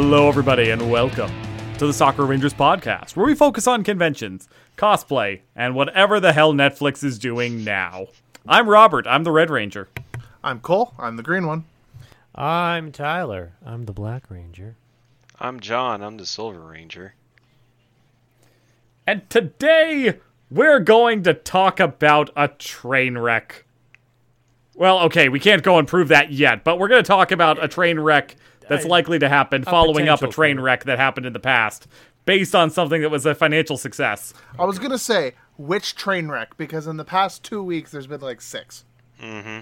Hello, everybody, and welcome to the Sakura Rangers podcast, where we focus on conventions, cosplay, and whatever the hell Netflix is doing now. I'm Robert. I'm the Red Ranger. I'm Cole. I'm the green one. I'm Tyler. I'm the Black Ranger. I'm John. I'm the Silver Ranger. And today, we're going to talk about a train wreck. Well, okay, we can't go and prove that yet, but we're going to talk about a train wreck that's likely to happen following up a train wreck that happened in the past, based on something that was a financial success. I was gonna say which train wreck because in the past two weeks there's been like six. Mm-hmm.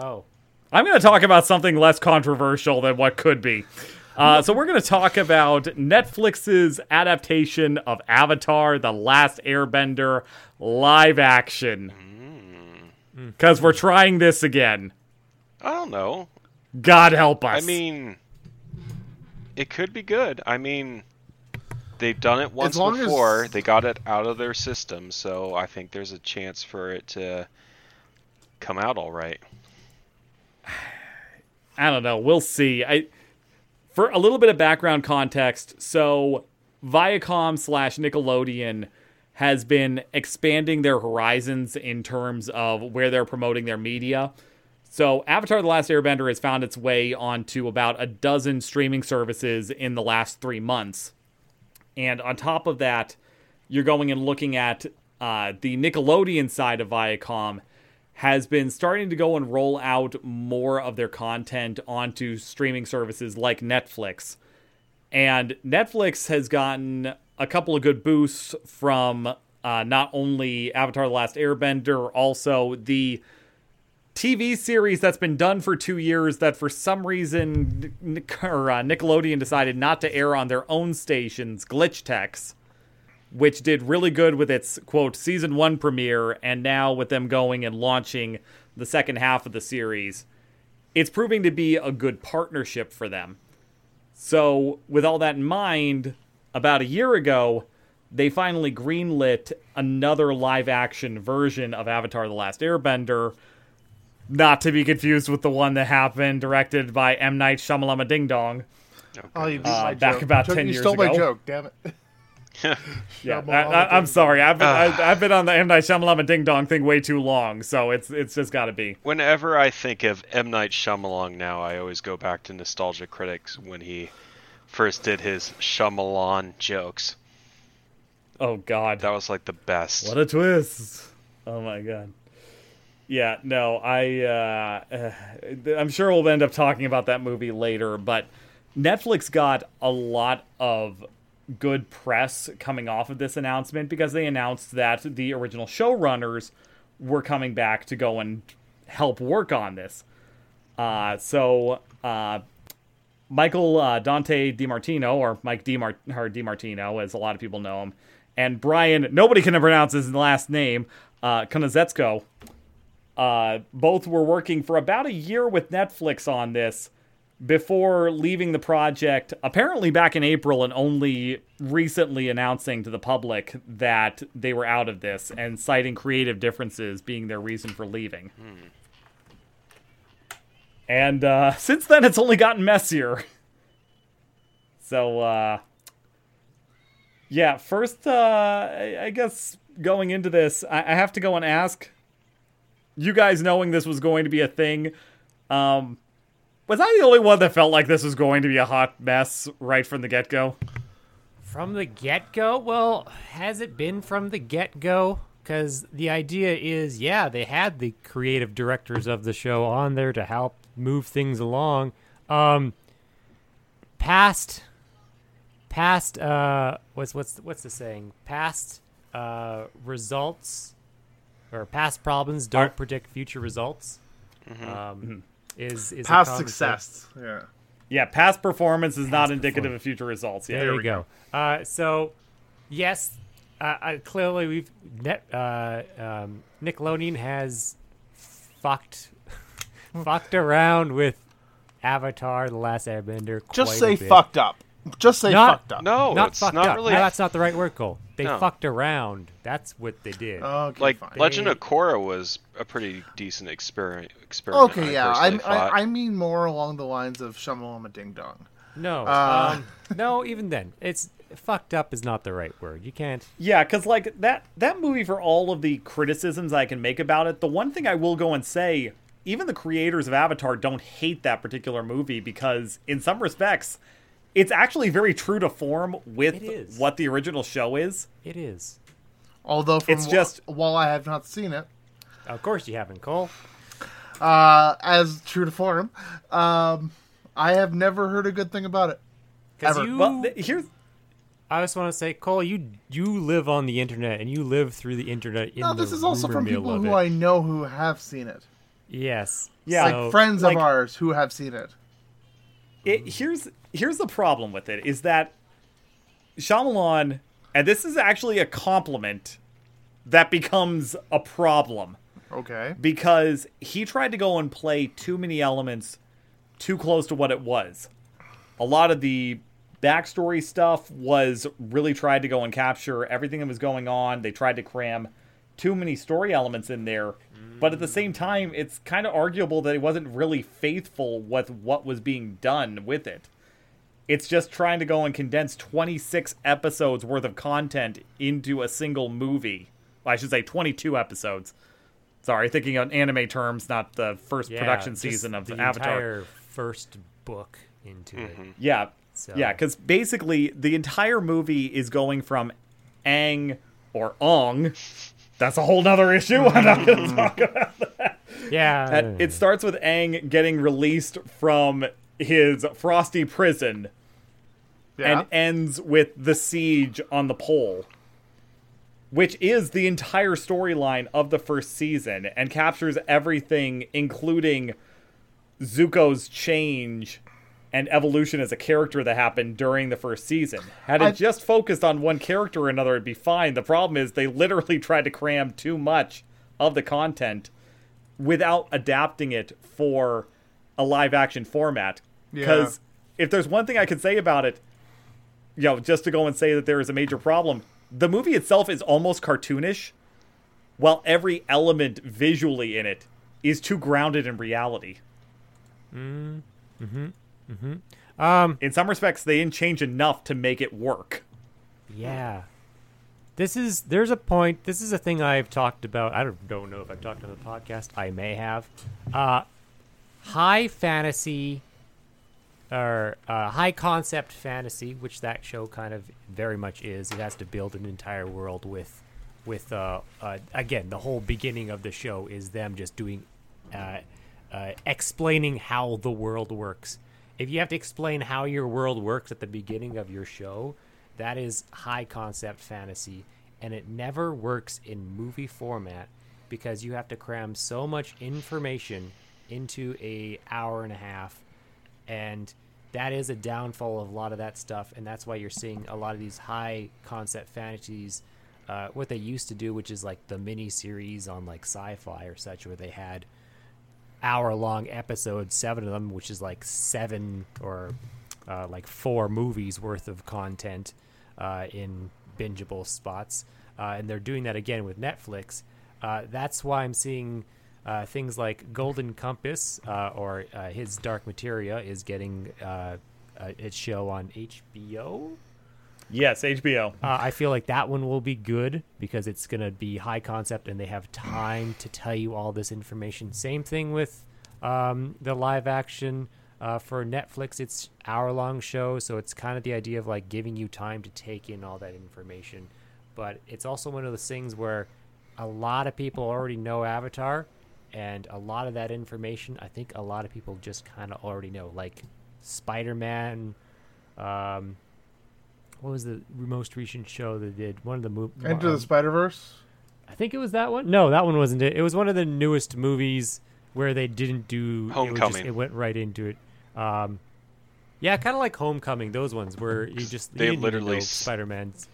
Oh, I'm going to talk about something less controversial than what could be. Uh, so, we're going to talk about Netflix's adaptation of Avatar The Last Airbender live action. Because we're trying this again. I don't know. God help us. I mean, it could be good. I mean, they've done it once long as- before. They got it out of their system, so I think there's a chance for it to come out all right. I don't know. We'll see. I for a little bit of background context. So Viacom slash Nickelodeon has been expanding their horizons in terms of where they're promoting their media. So Avatar: The Last Airbender has found its way onto about a dozen streaming services in the last three months. And on top of that, you're going and looking at uh, the Nickelodeon side of Viacom has been starting to go and roll out more of their content onto streaming services like Netflix. And Netflix has gotten a couple of good boosts from uh, not only Avatar The Last Airbender, also the TV series that's been done for two years that for some reason uh, Nickelodeon decided not to air on their own stations, Glitch Techs, which did really good with its quote season one premiere, and now with them going and launching the second half of the series, it's proving to be a good partnership for them. So, with all that in mind, about a year ago, they finally greenlit another live action version of Avatar The Last Airbender, not to be confused with the one that happened directed by M. Night Shyamalama Ding Dong. Oh, you beat Uh, my back joke. about You took- 10 you years stole my joke. Damn it. Yeah, I, I, I'm sorry. I've been I, Ah. I've been on the M Night Shyamalama Ding Dong thing way too long, so it's it's just got to be. Whenever I think of M Night Shyamalan now, I always go back to Nostalgia Critics when he first did his Shyamalan jokes. Oh God, That was like the best. what a twist! Oh my God. Yeah, no, I uh, uh, I'm sure we'll end up talking about that movie later, but Netflix got a lot of good press coming off of this announcement because they announced that the original showrunners were coming back to go and help work on this. Uh, so uh, Michael uh, Dante DiMartino, or Mike DiMart- or DiMartino, as a lot of people know him, and Brian, nobody can pronounce his last name, uh, uh, both were working for about a year with Netflix on this before leaving the project, apparently back in April, and only recently announcing to the public that they were out of this and citing creative differences being their reason for leaving. And uh, since then, it's only gotten messier. So, uh, yeah, first, uh, I, I guess going into this, I, I have to go and ask you guys knowing this was going to be a thing. Um, was I the only one that felt like this was going to be a hot mess right from the get go? from the get go? Well, has it been from the get go? Because the idea is, yeah, they had the creative directors of the show on there to help move things along. Um, past, past, uh, what's what's what's the saying? Past uh, results or past problems don't Are- predict future results. Um, is is Past success. Yeah. Yeah, past performance is not indicative of future results. Yeah, There, we go. Uh, so, yes, uh, uh, clearly we've net, uh, um, Nickelodeon has fucked fucked around with Avatar: The Last Airbender. Just say a bit. fucked up. Just say Not- fucked up. No, not it's fucked not up. really. No, that's not the right word, Cole. They No. fucked around. That's what they did. Okay, like fine. Legend They- of Korra was a pretty decent experiment. experiment Okay, I yeah. I, I. I mean more along the lines of Shamalama Ding Dong. No, Uh, um, no. Even then, it's fucked up is not the right word. You can't. Yeah, because like that that movie, for all of the criticisms I can make about it, the one thing I will go and say, even the creators of Avatar don't hate that particular movie because, in some respects, it's actually very true to form with what the original show is. It is. Although, from It's wh- just- while I have not seen it, Of course you haven't, Cole. uh, as true to form, um, I have never heard a good thing about it. Ever. you, Well, th- here's I just want to say, Cole, you you live on the internet and you live through the internet. In No, the this is also from people who it. I know who have seen it, Yes. Yeah. like So- friends like- of ours who have seen it. it, here's here's the problem with it is that Shyamalan, and this is actually a compliment that becomes a problem Okay, because he tried to go and play too many elements too close to what it was. A lot of the backstory stuff was really tried to go and capture everything that was going on. They tried to cram too many story elements in there. But at the same time, it's kind of arguable that it wasn't really faithful with what was being done with it. It's just trying to go and condense 26 episodes worth of content into a single movie. Well, I should say 22 episodes. Sorry, thinking on anime terms, not the first Yeah, production season of the Avatar. entire first book into it. Mm-hmm. Yeah. So- Yeah, because basically the entire movie is going from Ang or Ong. That's a whole nother issue. I'm not going to mm-hmm. talk about that. Yeah. And It starts with Ang getting released from his frosty prison yeah, and ends with the siege on the pole, which is the entire storyline of the first season and captures everything, including Zuko's change and evolution as a character that happened during the first season. Had it I- just focused on one character or another, it'd be fine. The problem is they literally tried to cram too much of the content without adapting it for a live action format. Because if there's one thing I could say about it, you know, just to go and say that there is a major problem, the movie itself is almost cartoonish, while every element visually in it is too grounded in reality. Mm hmm. Mm hmm. um. In some respects, they didn't change enough to make it work. Yeah. This is there's a point. This is a thing I've talked about. I don't, don't know if I've talked on the podcast. I may have. Uh, high fantasy or uh, high concept fantasy, which that show kind of very much is. It has to build an entire world with, with uh, uh, again the whole beginning of the show is them just doing, uh, uh, explaining how the world works. If you have to explain how your world works at the beginning of your show, that is high concept fantasy, and it never works in movie format because you have to cram so much information into a hour and a half and that is a downfall of a lot of that stuff and that's why you're seeing a lot of these high concept fantasies uh, what they used to do which is like the mini series on like sci-fi or such where they had hour long episodes seven of them which is like seven or uh, like four movies worth of content uh, in bingeable spots uh, and they're doing that again with netflix. Uh, that's why i'm seeing uh, things like Golden Compass uh, or uh, his Dark Materials is getting uh, uh, its show on HBO. Yes, HBO. Uh, I feel like that one will be good because it's going to be high concept and they have time to tell you all this information. Same thing with um, the live action uh, for Netflix. It's hour long show, so it's kind of the idea of like giving you time to take in all that information. But it's also one of those things where a lot of people already know Avatar, and a lot of that information, I think a lot of people just kind of already know. Like Spider Man. Um, what was the most recent show they did? One of the movies. Into the Spider Verse. I think it was that one. No, that one wasn't it. It was one of the newest movies where they didn't do It, was just, Homecoming. it went right into it. Um, yeah, kind of like Homecoming. Those ones where you just They you literally Spider-Man's.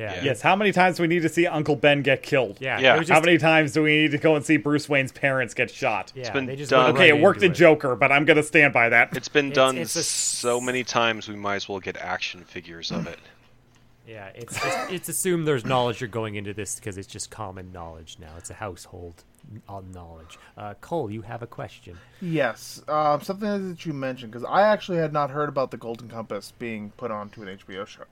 Yeah, Yeah. Yes, how many times do we need to see Uncle Ben get killed? yeah. Yeah. it was How many times do we need to go and see Bruce Wayne's parents get shot? Yeah, been they just done. Okay, it worked into in Joker, but I'm gonna stand by that. It's been It's- done it's a s- so many times we might as well get action figures of it. Yeah, it's it's, it's assumed there's knowledge you're going into this because it's just common knowledge now. It's a household n- knowledge. Uh, Cole, you have a question. Yes, um, something that you mentioned because I actually had not heard about the Golden Compass being put onto an HBO show.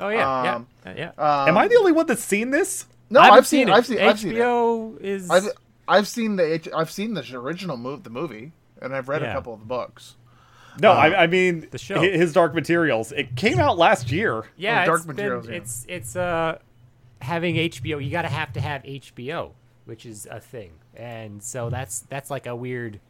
Oh yeah, Um, yeah, uh, yeah. Um, Am I the only one that's seen this? No, I I've, haven't seen, it. I've seen. I've seen. it. HBO is. I've I've seen the H- I've seen the original move the movie and I've read Yeah. a couple of the books. No, I, I mean The show. His Dark Materials. It came out last year. yeah, Oh, Dark Materials, been, yeah. it's it's uh having HBO. You gotta have to have HBO, which is a thing, and so that's that's like a weird.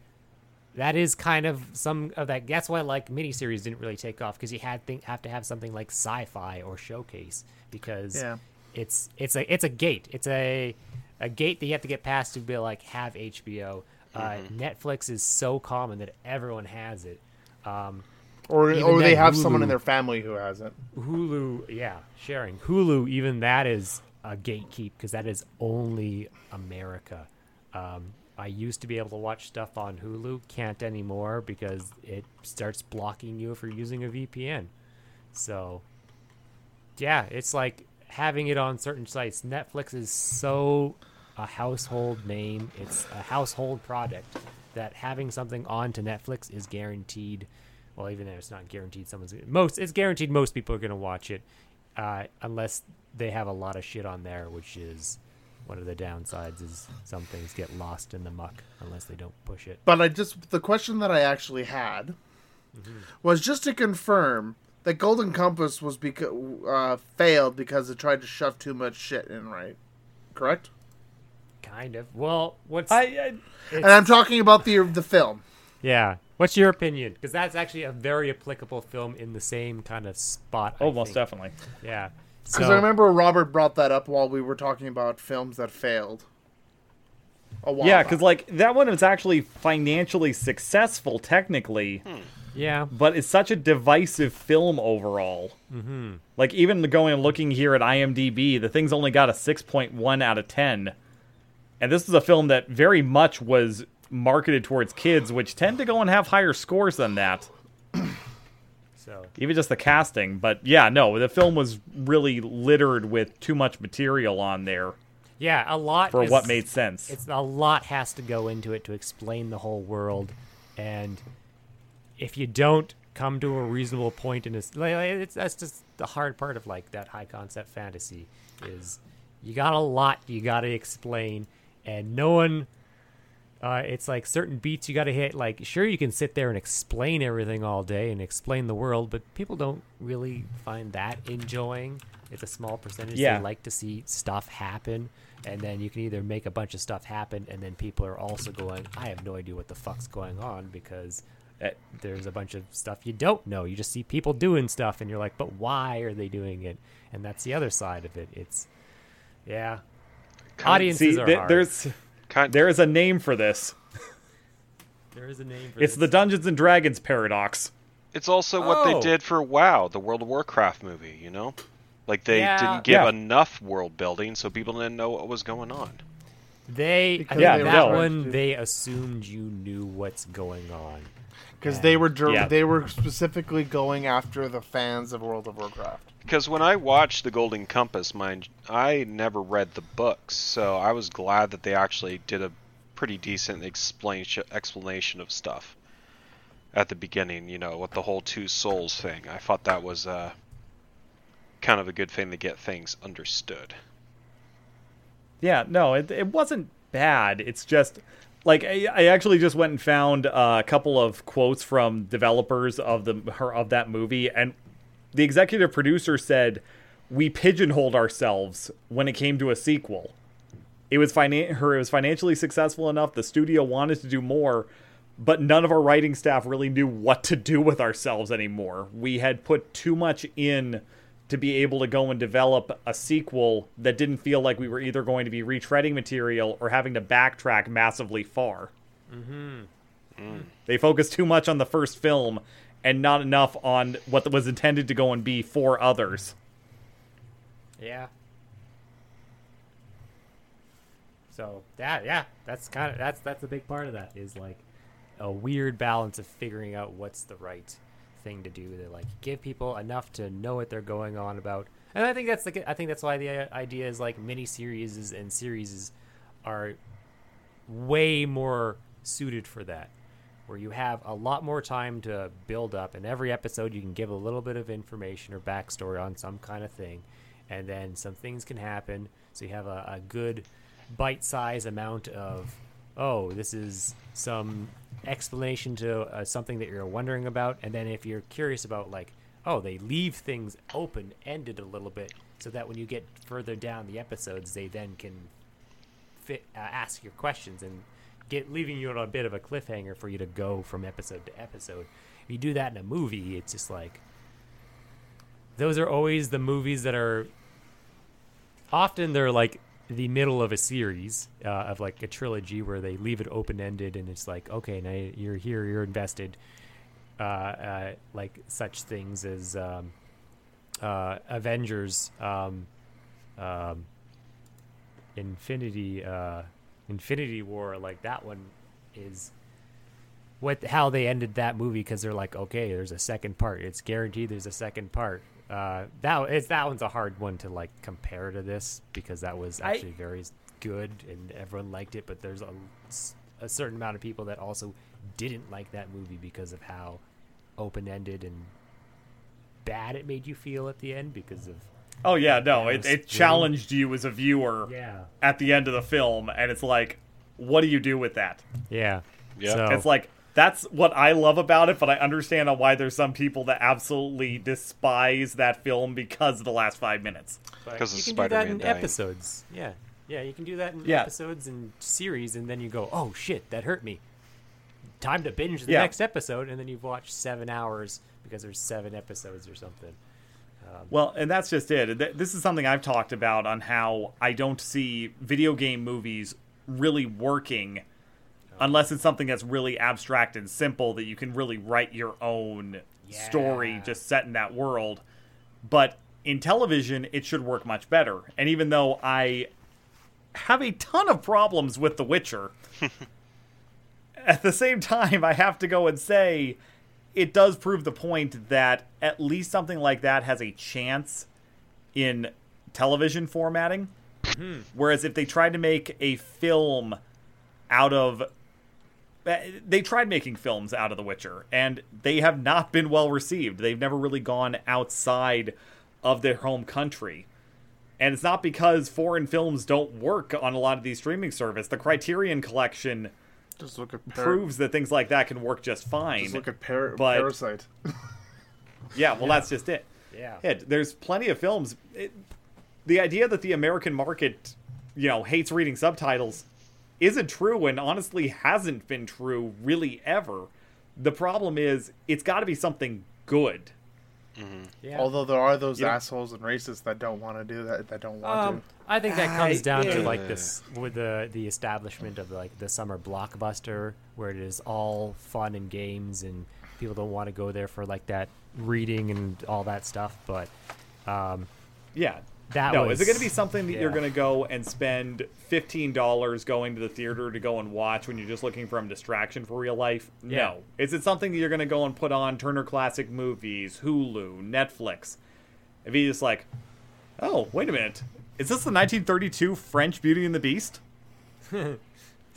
That is kind of some of that. That's why like miniseries didn't really take off because you had think have to have something like sci-fi or showcase because Yeah. it's it's a it's a gate. It's a a gate that you have to get past to be like have HBO. Uh, Netflix is so common that everyone has it. Um, Or or they then, have someone in their family who has it. Hulu, yeah, sharing Hulu. Even that is a gatekeep because that is only America. Um, I used to be able to watch stuff on Hulu, can't anymore because it starts blocking you if you're using a VPN. So, yeah, it's like having it on certain sites. Netflix is so a household name. It's a household product that having something on to Netflix is guaranteed. Well, even though it's not guaranteed, someone's most. It's guaranteed most people are going to watch it, uh, unless they have a lot of shit on there, which is one of the downsides. Is some things get lost in the muck unless they don't push it. But I just the question that I actually had was just to confirm that Golden Compass was because uh, failed because it tried to shove too much shit in, right? Correct. Kind of. Well, what's I, I And I'm talking about the the film. yeah? What's your opinion? Because that's actually a very applicable film in the same kind of spot. I oh, most think. definitely. Yeah. Because So, I remember Robert brought that up while we were talking about films that failed. A while Yeah, because like that one was actually financially successful technically, yeah, but it's such a divisive film overall. Mm-hmm. Like even going and looking here at IMDb, the thing's only got a six point one out of ten, and this is a film that very much was marketed towards kids, which tend to go and have higher scores than that. So Even just the casting, but yeah, no, the film was really littered with too much material on there yeah, a lot for is- what made sense. It's a lot has to go into it to explain the whole world, and if you don't come to a reasonable point in this, like, like, it's that's just the hard part of like that high concept fantasy is you got a lot you got to explain, and no one. Uh, it's like certain beats you got to hit. Like, sure, you can sit there and explain everything all day and explain the world, but people don't really find that enjoying. It's a small percentage. Yeah. They like to see stuff happen, and then you can either make a bunch of stuff happen, and then people are also going, "I have no idea what the fuck's going on," because Eh, there's a bunch of stuff you don't know. You just see people doing stuff, and you're like, "But why are they doing it?" And that's the other side of it. It's, yeah, audiences See, are th- hard. there's Kind, there is a name for this. there is a name for this. It's this. the Dungeons and Dragons paradox. it's also what Oh. they did for WoW, the World of Warcraft movie. You know, like they Yeah. didn't give Yeah. enough world building, so people didn't know what was going on. They, I Because think Yeah, that no. one they assumed you knew what's going on. Because they were dir- Yeah. they were specifically going after the fans of World of Warcraft. Because when I watched The Golden Compass, mind, I never read the books, so I was glad that they actually did a pretty decent explain- explanation of stuff at the beginning. You know, with the whole two souls thing, I thought that was uh, kind of a good thing to get things understood. Yeah, no, it it wasn't bad. It's just like I, I actually just went and found uh, a couple of quotes from developers of the her of that movie, and the executive producer said we pigeonholed ourselves when it came to a sequel. It was finan- her it was financially successful enough. The studio wanted to do more, but none of our writing staff really knew what to do with ourselves anymore. We had put too much in to be able to go and develop a sequel that didn't feel like we were either going to be retreading material or having to backtrack massively far. Mm-hmm. They focused too much on the first film and not enough on what was intended to go and be for others. Yeah. So that yeah, that's kind of that's that's a big part of that is like a weird balance of figuring out what's the right thing to do to like give people enough to know what they're going on about, And I think that's the I think that's why the idea is like mini series and series are way more suited for that, where you have a lot more time to build up, and every episode you can give a little bit of information or backstory on some kind of thing, and then some things can happen. So you have a, a good bite-size amount of oh, this is some explanation to uh, something that you're wondering about, and then if you're curious about like oh, they leave things open ended a little bit so that when you get further down the episodes, they then can fit, uh, ask your questions and get leaving you on a bit of a cliffhanger for you to go from episode to episode. If you do that in a movie, it's just like those are always the movies that are often they're like the middle of a series uh, of like a trilogy where they leave it open ended and it's like okay now you're here you're invested uh, uh, like such things as um, uh, Avengers, um, um, Infinity, uh, Infinity War. Like that one is what how they ended that movie because they're like, okay, there's a second part. It's guaranteed. There's a second part. Uh, that it's that one's a hard one to like compare to this because that was I- actually very good and everyone liked it. But there's a, a certain amount of people that also didn't like that movie because of how open ended and bad it made you feel at the end because of Oh yeah, no, it, it challenged you as a viewer yeah at the end of the film, and it's like, what do you do with that? yeah Yeah. So, It's like that's what I love about it, but I understand why there's some people that absolutely despise that film because of the last five minutes. but 'Cause you of can do that in dying. episodes yeah yeah you can do that in Yeah. episodes and series and then you go oh shit that hurt me time to binge the Yeah. next episode and then you've watched seven hours because there's seven episodes or something um, Well, and that's just it. This is something I've talked about on how I don't see video game movies really working unless it's something that's really abstract and simple that you can really write your own story just set in that world. But in television, it should work much better. And even though I have a ton of problems with The Witcher, at the same time, I have to go and say it does prove the point that at least something like that has a chance in television formatting. Hmm. Whereas if they tried to make a film out of. Eh, They tried making films out of The Witcher, and they have not been well received. They've never really gone outside of their home country. And it's not because foreign films don't work on a lot of these streaming service. The Criterion Collection Just look at Par- proves that things like that can work just fine. Just look at Par- but- Parasite. Yeah, well, that's just it. yeah Yeah, there's plenty of films. It, the idea that the American market, you know, hates reading subtitles isn't true and honestly hasn't been true really ever. The problem is it's got to be something good. yeah Although there are those Yeah. assholes and racists that don't want to do that, that don't want Um, I think that comes I- down to yeah. like this with the the establishment of like the summer blockbuster, where it is all fun and games, and people don't want to go there for like that reading and all that stuff. But um, Yeah. That no, was- is it going to be something that you're going to go and spend fifteen dollars going to the theater to go and watch when you're just looking for a distraction for real life? Yeah. No. Is it something that you're going to go and put on Turner Classic Movies, Hulu, Netflix? If you just like, oh, wait a minute, is this the 1932 French Beauty and the Beast?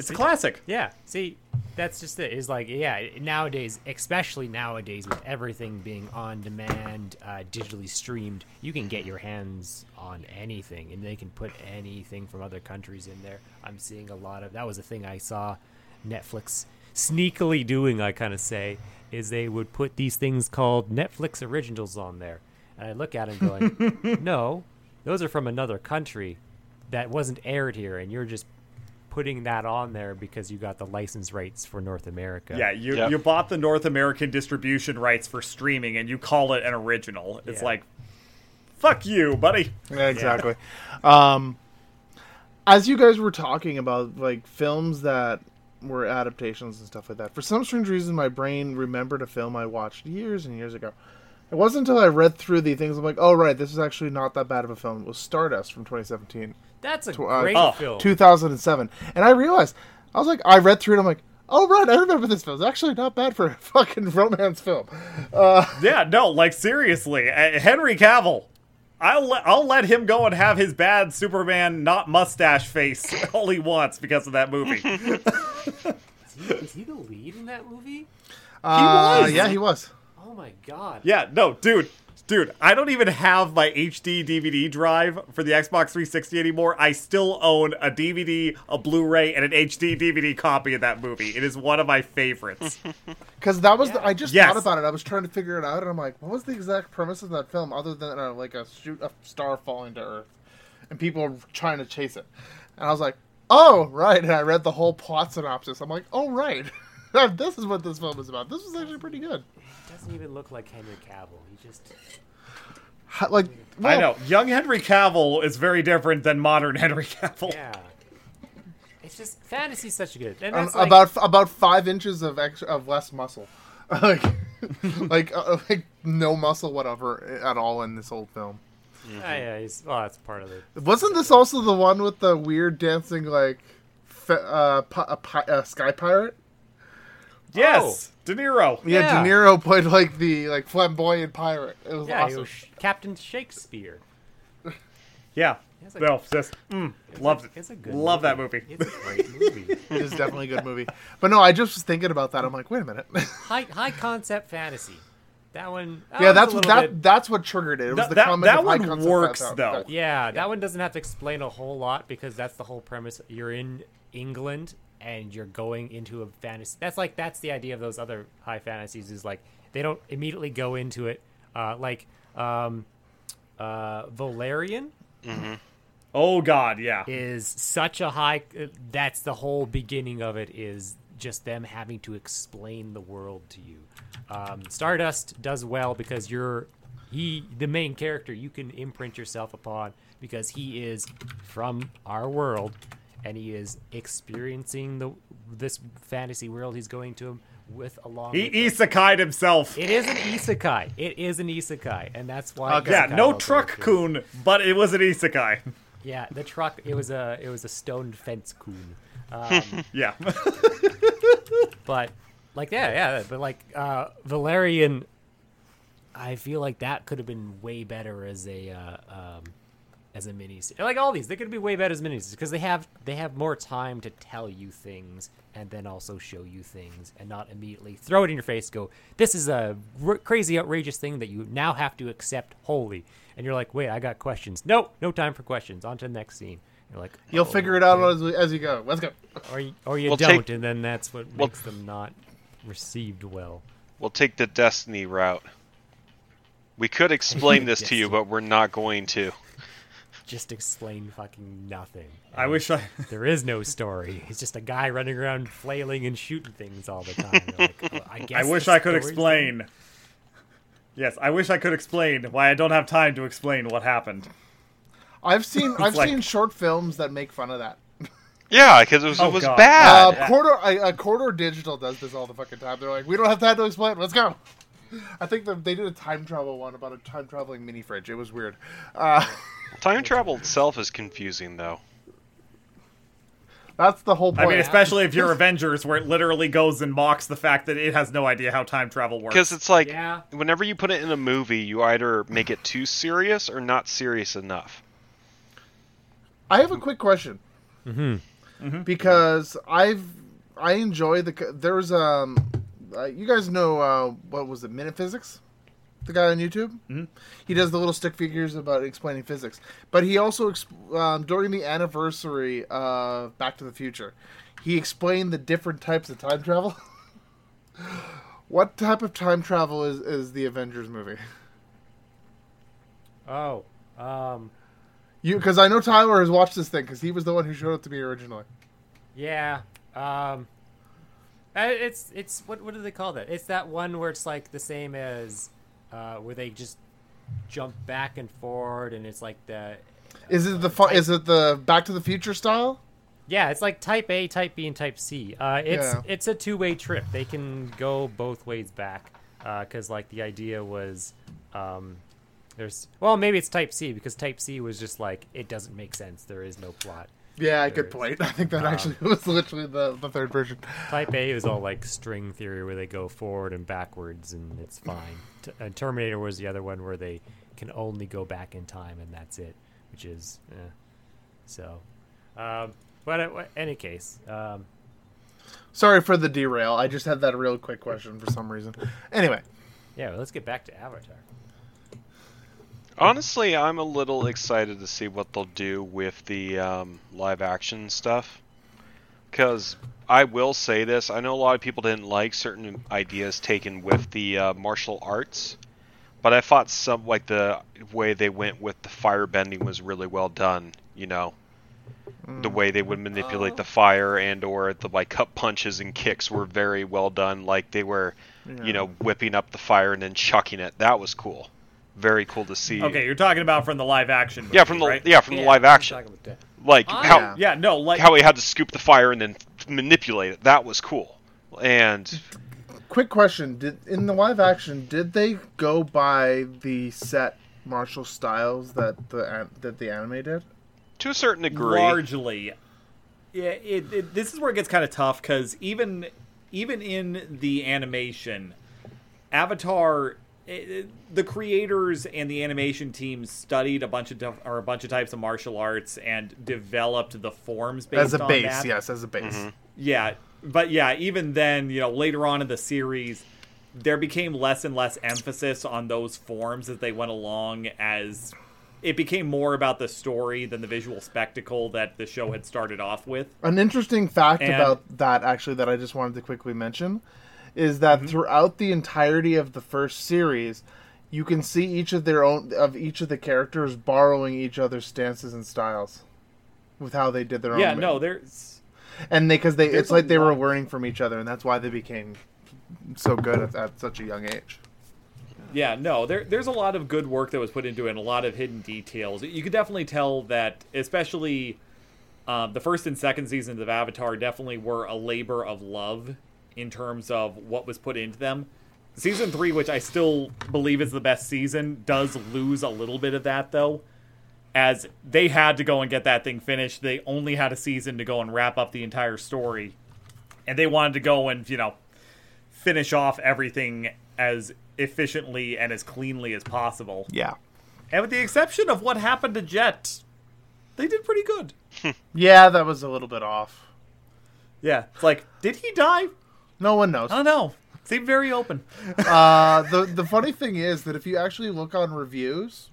it's a classic. yeah, see, that's just it. Is like yeah, nowadays, especially nowadays, with everything being on demand, uh, digitally streamed, you can get your hands on anything, and they can put anything from other countries in there. I'm seeing a lot of that was a thing I saw Netflix sneakily doing. I kind of say is they would put these things called Netflix originals on there, and I look at them going, no, those are from another country that wasn't aired here, and you're just putting that on there because you got the license rights for North America. Yeah, you Yep. you bought the North American distribution rights for streaming and you call it an original. It's Yeah. like, fuck you, buddy. Yeah, exactly. Um, as you guys were talking about like films that were adaptations and stuff like that, for some strange reason, my brain remembered a film I watched years and years ago. It wasn't until I read through the things I'm like, oh right, this is actually not that bad of a film. It was Stardust from 2017, That's a Tw- uh, great oh, film. 2007, and I realized I was like, I read through it. I'm like, oh right, I remember this film. It's actually not bad for a fucking romance film. Uh, Yeah, no, like seriously, uh, Henry Cavill. I'll let I'll let him go and have his bad Superman not mustache face all he wants because of that movie. Is he, is he the lead in that movie? Uh, was. Yeah, he was. Oh my god. yeah, no, dude. Dude, I don't even have my HD DVD drive for the Xbox 360 anymore. I still own a DVD, a Blu-ray, and an HD DVD copy of that movie. It is one of my favorites. Because that was, the, I just Yes. thought about it. I was trying to figure it out, and I'm like, what was the exact premise of that film other than uh, like a shoot a star falling to Earth and people trying to chase it? And I was like, oh right. And I read the whole plot synopsis. I'm like, oh right, this is what this film is about. This was actually pretty good. He doesn't even look like Henry Cavill. He just. Ha- Like, I know. Young Henry Cavill is very different than modern Henry Cavill. Yeah. It's just fantasy's such a good. And um, like, about about five inches of extra, of less muscle, like like uh, like no muscle whatever at all in this whole film. Yeah, yeah, he's, well, that's part of it. Wasn't this also the one with the weird dancing like fe- uh, pi- a pi- a sky pirate? Yes, De Niro. Yeah, Yeah. De Niro played like the like flamboyant pirate. It was Yeah, he awesome. was Sh- Captain Shakespeare. Yeah. It's a- No, just mm, loved it. It's a good. Love that movie. It's a great movie. It is definitely a good movie. But no, I just was thinking about that. I'm like, wait a minute. high high concept fantasy. That one. that yeah, one's that's what little that bit- that's what triggered it. It was That- the that- comment that of high one concept works, that- though. that- Yeah, that one doesn't have to explain a whole lot because that's the whole premise. You're in England and you're going into a fantasy. That's like that's the idea of those other high fantasies. Is like they don't immediately go into it. Uh, like um, uh, Valerian Oh God, yeah. is such a high. That's the whole beginning of it. Is just them having to explain the world to you. Um, Stardust does well because you're he, the main character. You can imprint yourself upon because he is from our world, and he is experiencing the this fantasy world he's going to with along. He with isekai'd himself. It is an isekai. It is an isekai, and that's why. Okay. yeah, no truck coon, but it was an isekai. Yeah, the truck. It was a it was a stone fence coon. Um, Yeah. but like yeah, yeah. But like uh, Valerian, I feel like that could have been way better as a uh, um, as a mini. Like all these, they could be way better as minis because they have they have more time to tell you things and then also show you things and not immediately throw it in your face. Go, this is a r- crazy, outrageous thing that you now have to accept wholly. And you're like, wait, I got questions. Nope, no time for questions. On to the next scene. You're like, You'll "Oh, figure it out okay." as, we, as you go. Let's go. or you, or you Well, don't, take- and then that's what well- makes them not received well. We'll take the Destiny route. We could explain this to you, but we're not going to. Just explain fucking nothing. I wish I. there is no story. It's just a guy running around flailing and shooting things all the time. You're like, "Well, I I wish I could story's explain. Yes, I wish I could explain why I don't have time to explain what happened. I've seen I've like- seen short films that make fun of that. Yeah, because it was, Oh, it was God. bad. Uh, Corridor, I, uh, Corridor Digital does this all the fucking time. They're like, we don't have time to explain. Let's go. I think that they did a time travel one about a time traveling mini fridge. It was weird. Uh, Time travel itself is confusing, though. that's the whole point. I mean, especially if you're Avengers, where it literally goes and mocks the fact that it has no idea how time travel works. Because it's like, Yeah. whenever you put it in a movie, you either make it too serious or not serious enough. I have a quick question. Mm-hmm. Because I've I enjoy the there's um uh, you guys know uh, what was it Minute Physics, the guy on YouTube. Mm-hmm. He does the little stick figures about explaining physics, but he also um, during the anniversary of Back to the Future, he explained the different types of time travel. what type of time travel is is the Avengers movie? Oh, um, You because I know Tyler has watched this thing because he was the one who showed it to me originally. yeah. Um, uh, it's it's what what do they call that? It's that one where it's like the same as uh, where they just jump back and forward, and it's like the Is it the fu- is it the Back to the Future style? Yeah, it's like Type A, Type B, and Type C. Uh, it's Yeah. it's a two way trip. They can go both ways back because like the idea was um, there's well maybe it's Type C because Type C was just like it doesn't make sense. There is no plot. Yeah, good point. I think that actually was literally the, the third version. Type A is all like string theory where they go forward and backwards and it's fine. T- and Terminator was the other one where they can only go back in time, and that's it. Which is eh. so. Um, but in any case, um, Sorry for the derail. I just had that real quick question for some reason. Anyway, yeah, well, let's get back to Avatar. Honestly, I'm a little excited to see what they'll do with the um, live action stuff. Because I will say this I know a lot of people didn't like certain ideas taken with the uh, martial arts, but I thought some, like, the way they went with the fire bending was really well done, you know? The way they would manipulate the fire and or the like cup punches and kicks were very well done. Like they were, you know, whipping up the fire and then chucking it. That was cool. Very cool to see. Okay, you're talking about from the live action. Movie, Yeah, from the right? yeah from the live action. Like Ah, how yeah. Yeah, no, like how he had to scoop the fire and then manipulate it. That was cool. And quick question: Did in the live action did they go by the set martial styles that the that the anime did? to a certain degree, largely. Yeah, it, it, this is where it gets kind of tough because even even in the animation, Avatar, it, the creators and the animation team studied a bunch of dif- or a bunch of types of martial arts and developed the forms based As a on base, that. yes, as a base. Mm-hmm. Yeah, but yeah, even then, you know, later on in the series, there became less and less emphasis on those forms as they went along as it became more about the story than the visual spectacle that the show had started off with. An interesting fact And- about that, actually, that I just wanted to quickly mention, is that Mm-hmm. throughout the entirety of the first series, you can see each of their own of each of the characters borrowing each other's stances and styles, with how they did their own. Yeah, no, there's and they because they it's like they were learning from each other, and that's why they became so good at, at such a young age. Yeah, no, there, there's a lot of good work that was put into it and a lot of hidden details. You could definitely tell that, especially um, the first and second seasons of Avatar, definitely were a labor of love in terms of what was put into them. Season three, which I still believe is the best season, does lose a little bit of that, though, as they had to go and get that thing finished. They only had a season to go and wrap up the entire story, and they wanted to go and, you know, finish off everything as efficiently and as cleanly as possible. Yeah, And with the exception of what happened to Jet, they did pretty good. yeah, that was a little bit off. Yeah, it's like, did he die? No one knows. I don't know. Seemed very open. Uh, the the funny thing is that if you actually look on reviews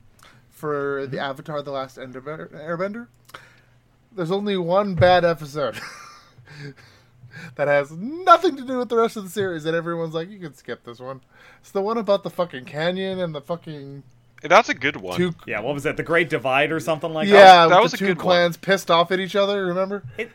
for the Avatar: The Last Ender- Airbender, there's only one bad episode that has nothing to do with the rest of the series, and everyone's like, "You can skip this one." It's the one about the fucking canyon and the fucking that's a good one. two. Yeah, what was it? The Great Divide or something like that? yeah, that was the a two good one. clans pissed off at each other. Remember? It-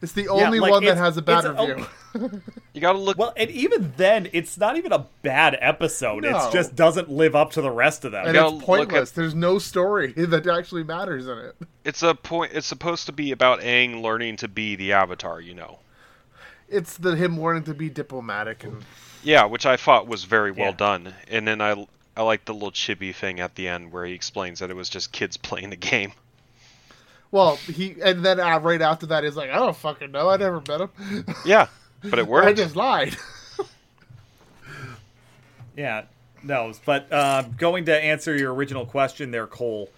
It's the only like, one that has a bad it's a- review. You got to look. Well, and even then, it's not even a bad episode. No. It just doesn't live up to the rest of them. and it's look at- pointless. There's no story that actually matters in it. It's a point. It's supposed to be about Aang learning to be the Avatar. You know. It's the him wanting to be diplomatic and Yeah, which I thought was very well Yeah. done. And then I I like the little chibi thing at the end where he explains that it was just kids playing the game. Well, he and then uh, right after that, he's like, "I don't fucking know. I never met him. Yeah, but it worked. I just lied." Yeah, no, but uh, going to answer your original question there, Cole.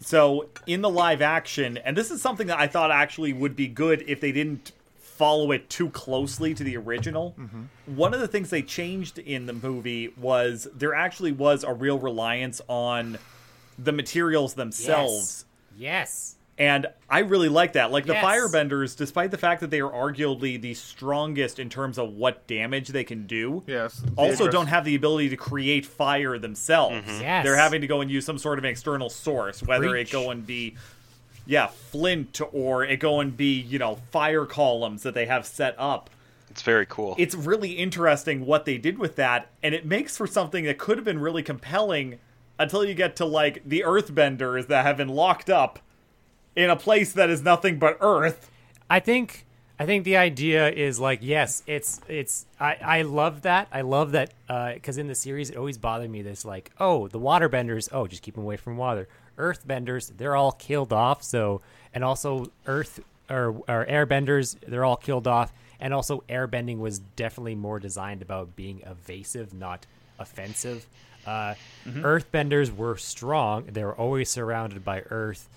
So in the live action, and this is something that I thought actually would be good if they didn't follow it too closely to the original. One of the things they changed in the movie was there actually was a real reliance on the materials themselves. Yes. And I really like that. Like the Yes. firebenders, despite the fact that they are arguably the strongest in terms of what damage they can do, yes. also Beatrice. don't have the ability to create fire themselves. Mm-hmm. Yes. They're having to go and use some sort of external source, whether Preach. it go and be yeah, flint or it go and be, you know, fire columns that they have set up. It's very cool. It's really interesting what they did with that, and it makes for something that could have been really compelling until you get to like the earthbenders that have been locked up in a place that is nothing but earth. I think I think the idea is like yes, it's it's I I love that. I love that because in the series it always bothered me. This like oh the waterbenders oh just keep them away from water. Earthbenders they're all killed off. So and also earth or or airbenders they're all killed off. And also airbending was definitely more designed about being evasive, not offensive. Uh, Earthbenders were strong; they were always surrounded by Earth,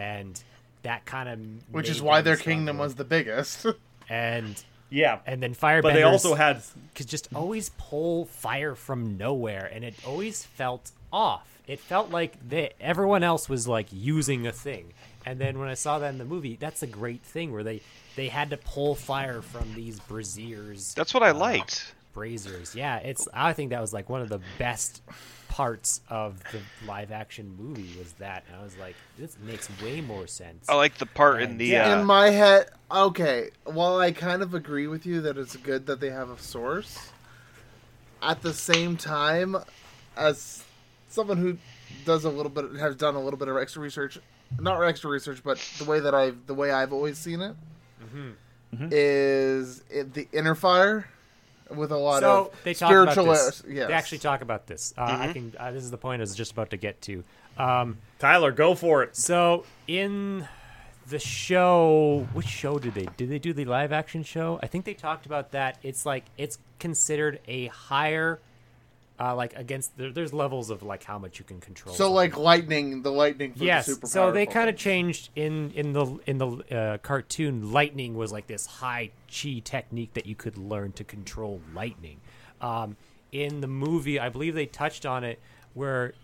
and that kind of Which is why their kingdom was the biggest. and Yeah, and then fire. but they also had could just always pull fire from nowhere, and it always felt off. It felt like they, everyone else was like using a thing, and then when I saw that in the movie, that's a great thing where they they had to pull fire from these braziers. That's what I uh, liked. Braziers, yeah. It's I think that was like one of the best parts of the live action movie was that, and I was like, this makes way more sense. I like the part in the Yeah. uh, In my head, okay. While I kind of agree with you that it's good that they have a source, at the same time, as someone who does a little bit, has done a little bit of extra research, not extra research, but the way that I've the way I've always seen it, is it, the inner fire with a lot so of they talk about spiritual. this. Yes. They actually talk about this. Uh, I can. Uh, this is the point I was just about to get to. Um, Tyler. Go for it. So in the show, which show did they did they do the live action show? I think they talked about that. It's like it's considered a higher, uh, like against there, there's levels of like how much you can control. So like lightning, the lightning. For yes, the so they kind of changed in in the in the uh, cartoon. Lightning was like this high chi technique that you could learn to control lightning. Um, in the movie, I believe they touched on it where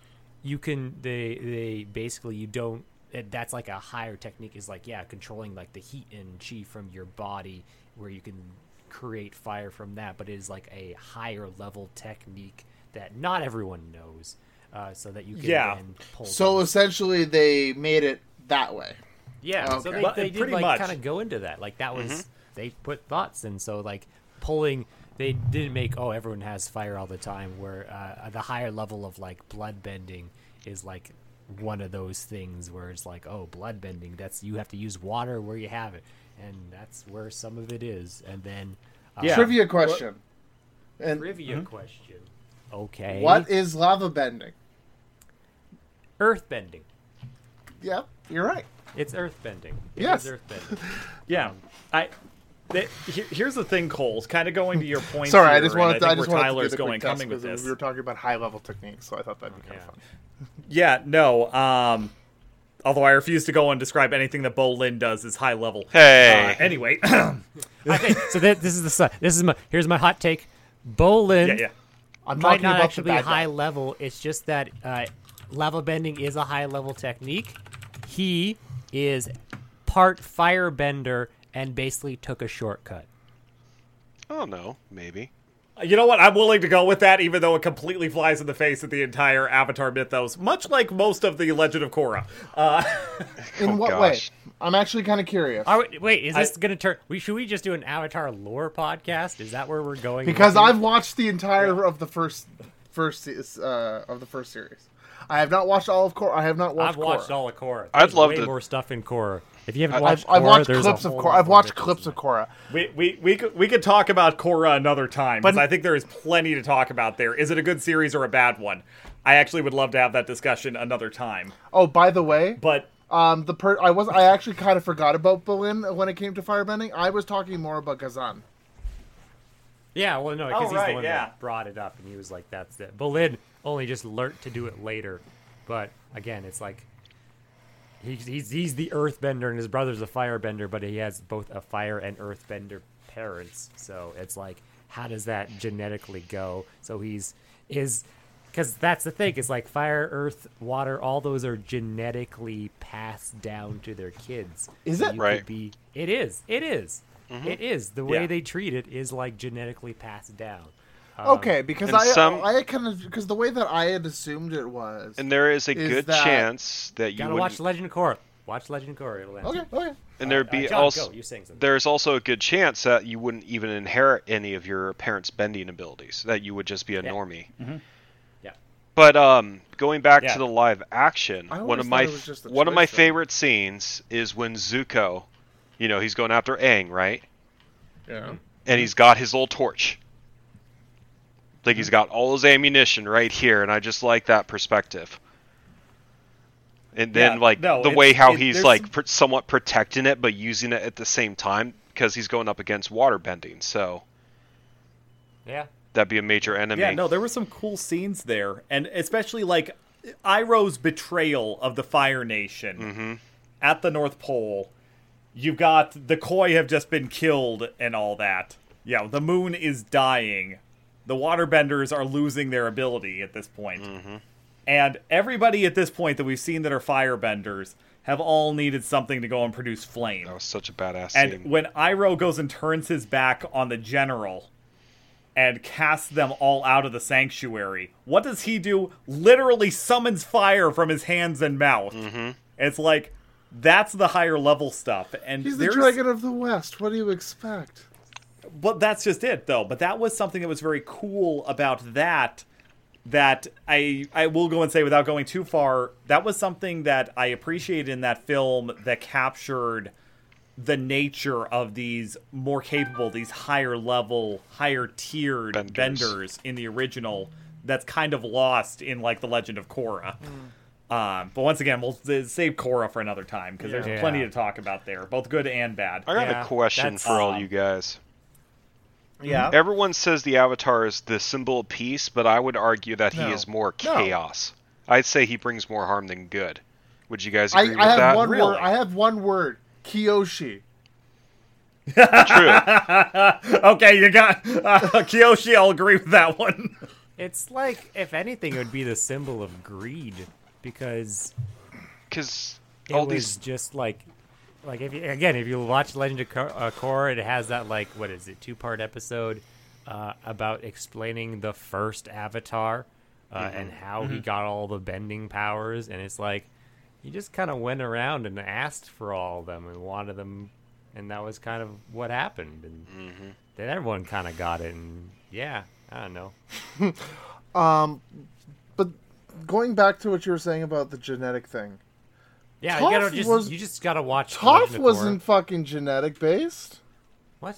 you can they they basically you don't that's like a higher technique is like yeah controlling like the heat and chi from your body where you can create fire from that but it is like a higher level technique that not everyone knows uh, so that you can Yeah. then pull So those- essentially, they made it that way. yeah, so they, they did pretty like much. kind of go into that. Like that was they put thoughts, and so like pulling, they didn't make oh everyone has fire all the time. Where uh, the higher level of like blood bending is like one of those things where it's like oh blood bending. That's you have to use water where you have it, and that's where some of it is. And then uh, Yeah. Trivia question. And trivia question. Okay, what is lava bending? earth bending? Yeah, you're right. It's earth bending. It Yes. earth bending. Yeah, I. th- here's the thing, Coles. Kind of going to your point. Sorry, here, I just and wanted. I I, just where wanted Tyler's to get a going, coming with this. We were talking about high level techniques, so I thought that'd be kind Yeah. of fun. Yeah, no. Um, although I refuse to go and describe anything that Bolin does as high level. Hey. Uh, anyway, okay, so th- this is the this is my here's my hot take. Bolin yeah, yeah. I'm might not about actually be bad guy. high level. It's just that uh, lava bending is a high level technique. He is part firebender and basically took a shortcut. Oh no, maybe. You know what? I'm willing to go with that, even though it completely flies in the face of the entire Avatar mythos, much like most of the Legend of Korra. Uh, In Oh, what way? I'm actually kind of curious. Are we- wait, is this going to turn? We should we just do an Avatar lore podcast? Is that where we're going? because? I've watched the entire of the first first uh, of the first series. I have not watched all of Korra. I have not watched. I've watched Korra. all of Korra. I'd There's love way to- more stuff in Korra. If you haven't I've, watched, I've watched there's a clips of whole Korra. I've watched clips of there. Korra. we, we, we, could, we could talk about Korra another time, because But- I think there is plenty to talk about there. Is it a good series or a bad one? I actually would love to have that discussion another time. Oh, by the way, But um, the per I was I actually kind of forgot about Bolin when it came to firebending. I was talking more about Ghazan. Yeah, well, no, because Oh, he's right, the one yeah. that brought it up, and he was like, "That's it." Bolin only just learnt to do it later, but again, it's like he's he's he's the Earthbender, and his brother's a Firebender, but he has both a Fire and Earthbender parents, so it's like, how does that genetically go? So he's is because that's the thing. It's like fire, earth, water. All those are genetically passed down to their kids. Is So you Right. Be. It is. It is. Mm-hmm. It is. The way Yeah. they treat it is like genetically passed down. Um, Okay, because I some- I kind of because the way that I had assumed it was. And there is a Is good that- chance that you Gotta would watch Legend of Korra. Watch Legend of Korra. It'll answer. okay, okay. and there'd Uh, be John, also go. You're something. there's also a good chance that you wouldn't even inherit any of your parents' bending abilities. That you would just be a Yeah. normie. Yeah. But um, going back Yeah. to the live action, one of my it was just a one of my though. favorite scenes is when Zuko, you know, he's going after Aang, right? Yeah. And he's got his old torch. Like he's got all his ammunition right here, and I just like that perspective. And then Yeah, like no, the way how it- he's like some- pr- somewhat protecting it, but using it at the same time because he's going up against water bending. So Yeah. That'd be a major enemy. Yeah, no, there were some cool scenes there, and especially like Iroh's betrayal of the Fire Nation mm-hmm. at the North Pole. You've got the Koi have just been killed and all that. Yeah, the moon is dying. The waterbenders are losing their ability at this point. And everybody at this point that we've seen that are firebenders have all needed something to go and produce flame. That was such a badass And scene. when Iroh goes and turns his back on the general and casts them all out of the sanctuary, what does he do? Literally summons fire from his hands and mouth. Mm-hmm. It's like that's the higher level stuff. And He's the there's- dragon of the west. What do you expect? But that's just it though but that was something that was very cool about that that i i will go and say without going too far that was something that i appreciated in that film that captured the nature of these more capable these higher level higher tiered Benders. benders. in the original that's kind of lost in like the legend of korra um, but once again, we'll s- save Korra for another time because there's Yeah. plenty to talk about there, both good and bad. I got Yeah, a question that's- for all um, you guys. Yeah. Everyone says the Avatar is the symbol of peace, but I would argue that he is more No. chaos. I'd say he brings more harm than good. Would you guys I, agree I with have that? one Really? word. I have one word. Kyoshi. True. okay, you got uh, Kyoshi. I'll agree with that one. It's like, if anything, it would be the symbol of greed because Because all was these just like, like if you, again, if you watch Legend of Kor- uh, Korra, it has that like what is it, two part episode uh, about explaining the first Avatar uh, Mm-hmm. and how he got all the bending powers, and it's like he just kind of went around and asked for all of them and wanted them, and that was kind of what happened, and Mm-hmm. then everyone kind of got it, and yeah, I don't know. um, But going back to what you were saying about the genetic thing, Yeah, you gotta just was- you just gotta watch. Toph Legend of Korra. wasn't fucking genetic based. what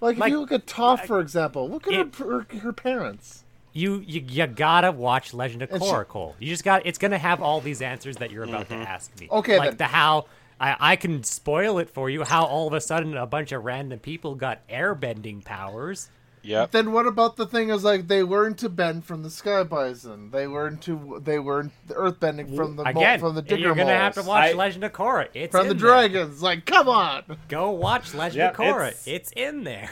Like, Like, if you look at Toph, for example, look at it- her, her her parents. you you you gotta watch Legend of Korra, Cole. You just got it's gonna have all these answers that you're about to mm-hmm. ask me. Okay, like then. the how. I, I can spoil it for you. How all of a sudden a bunch of random people got airbending powers. Yep. Then what about the thing is like they learned to bend from the sky bison. They learned to they learned the earth bending from the mol- Again, from the digger you're gonna have to watch I- Legend of Korra. It's from in the there. dragons. Like, come on. Go watch Legend Yeah, of Korra. it's- It's... in there.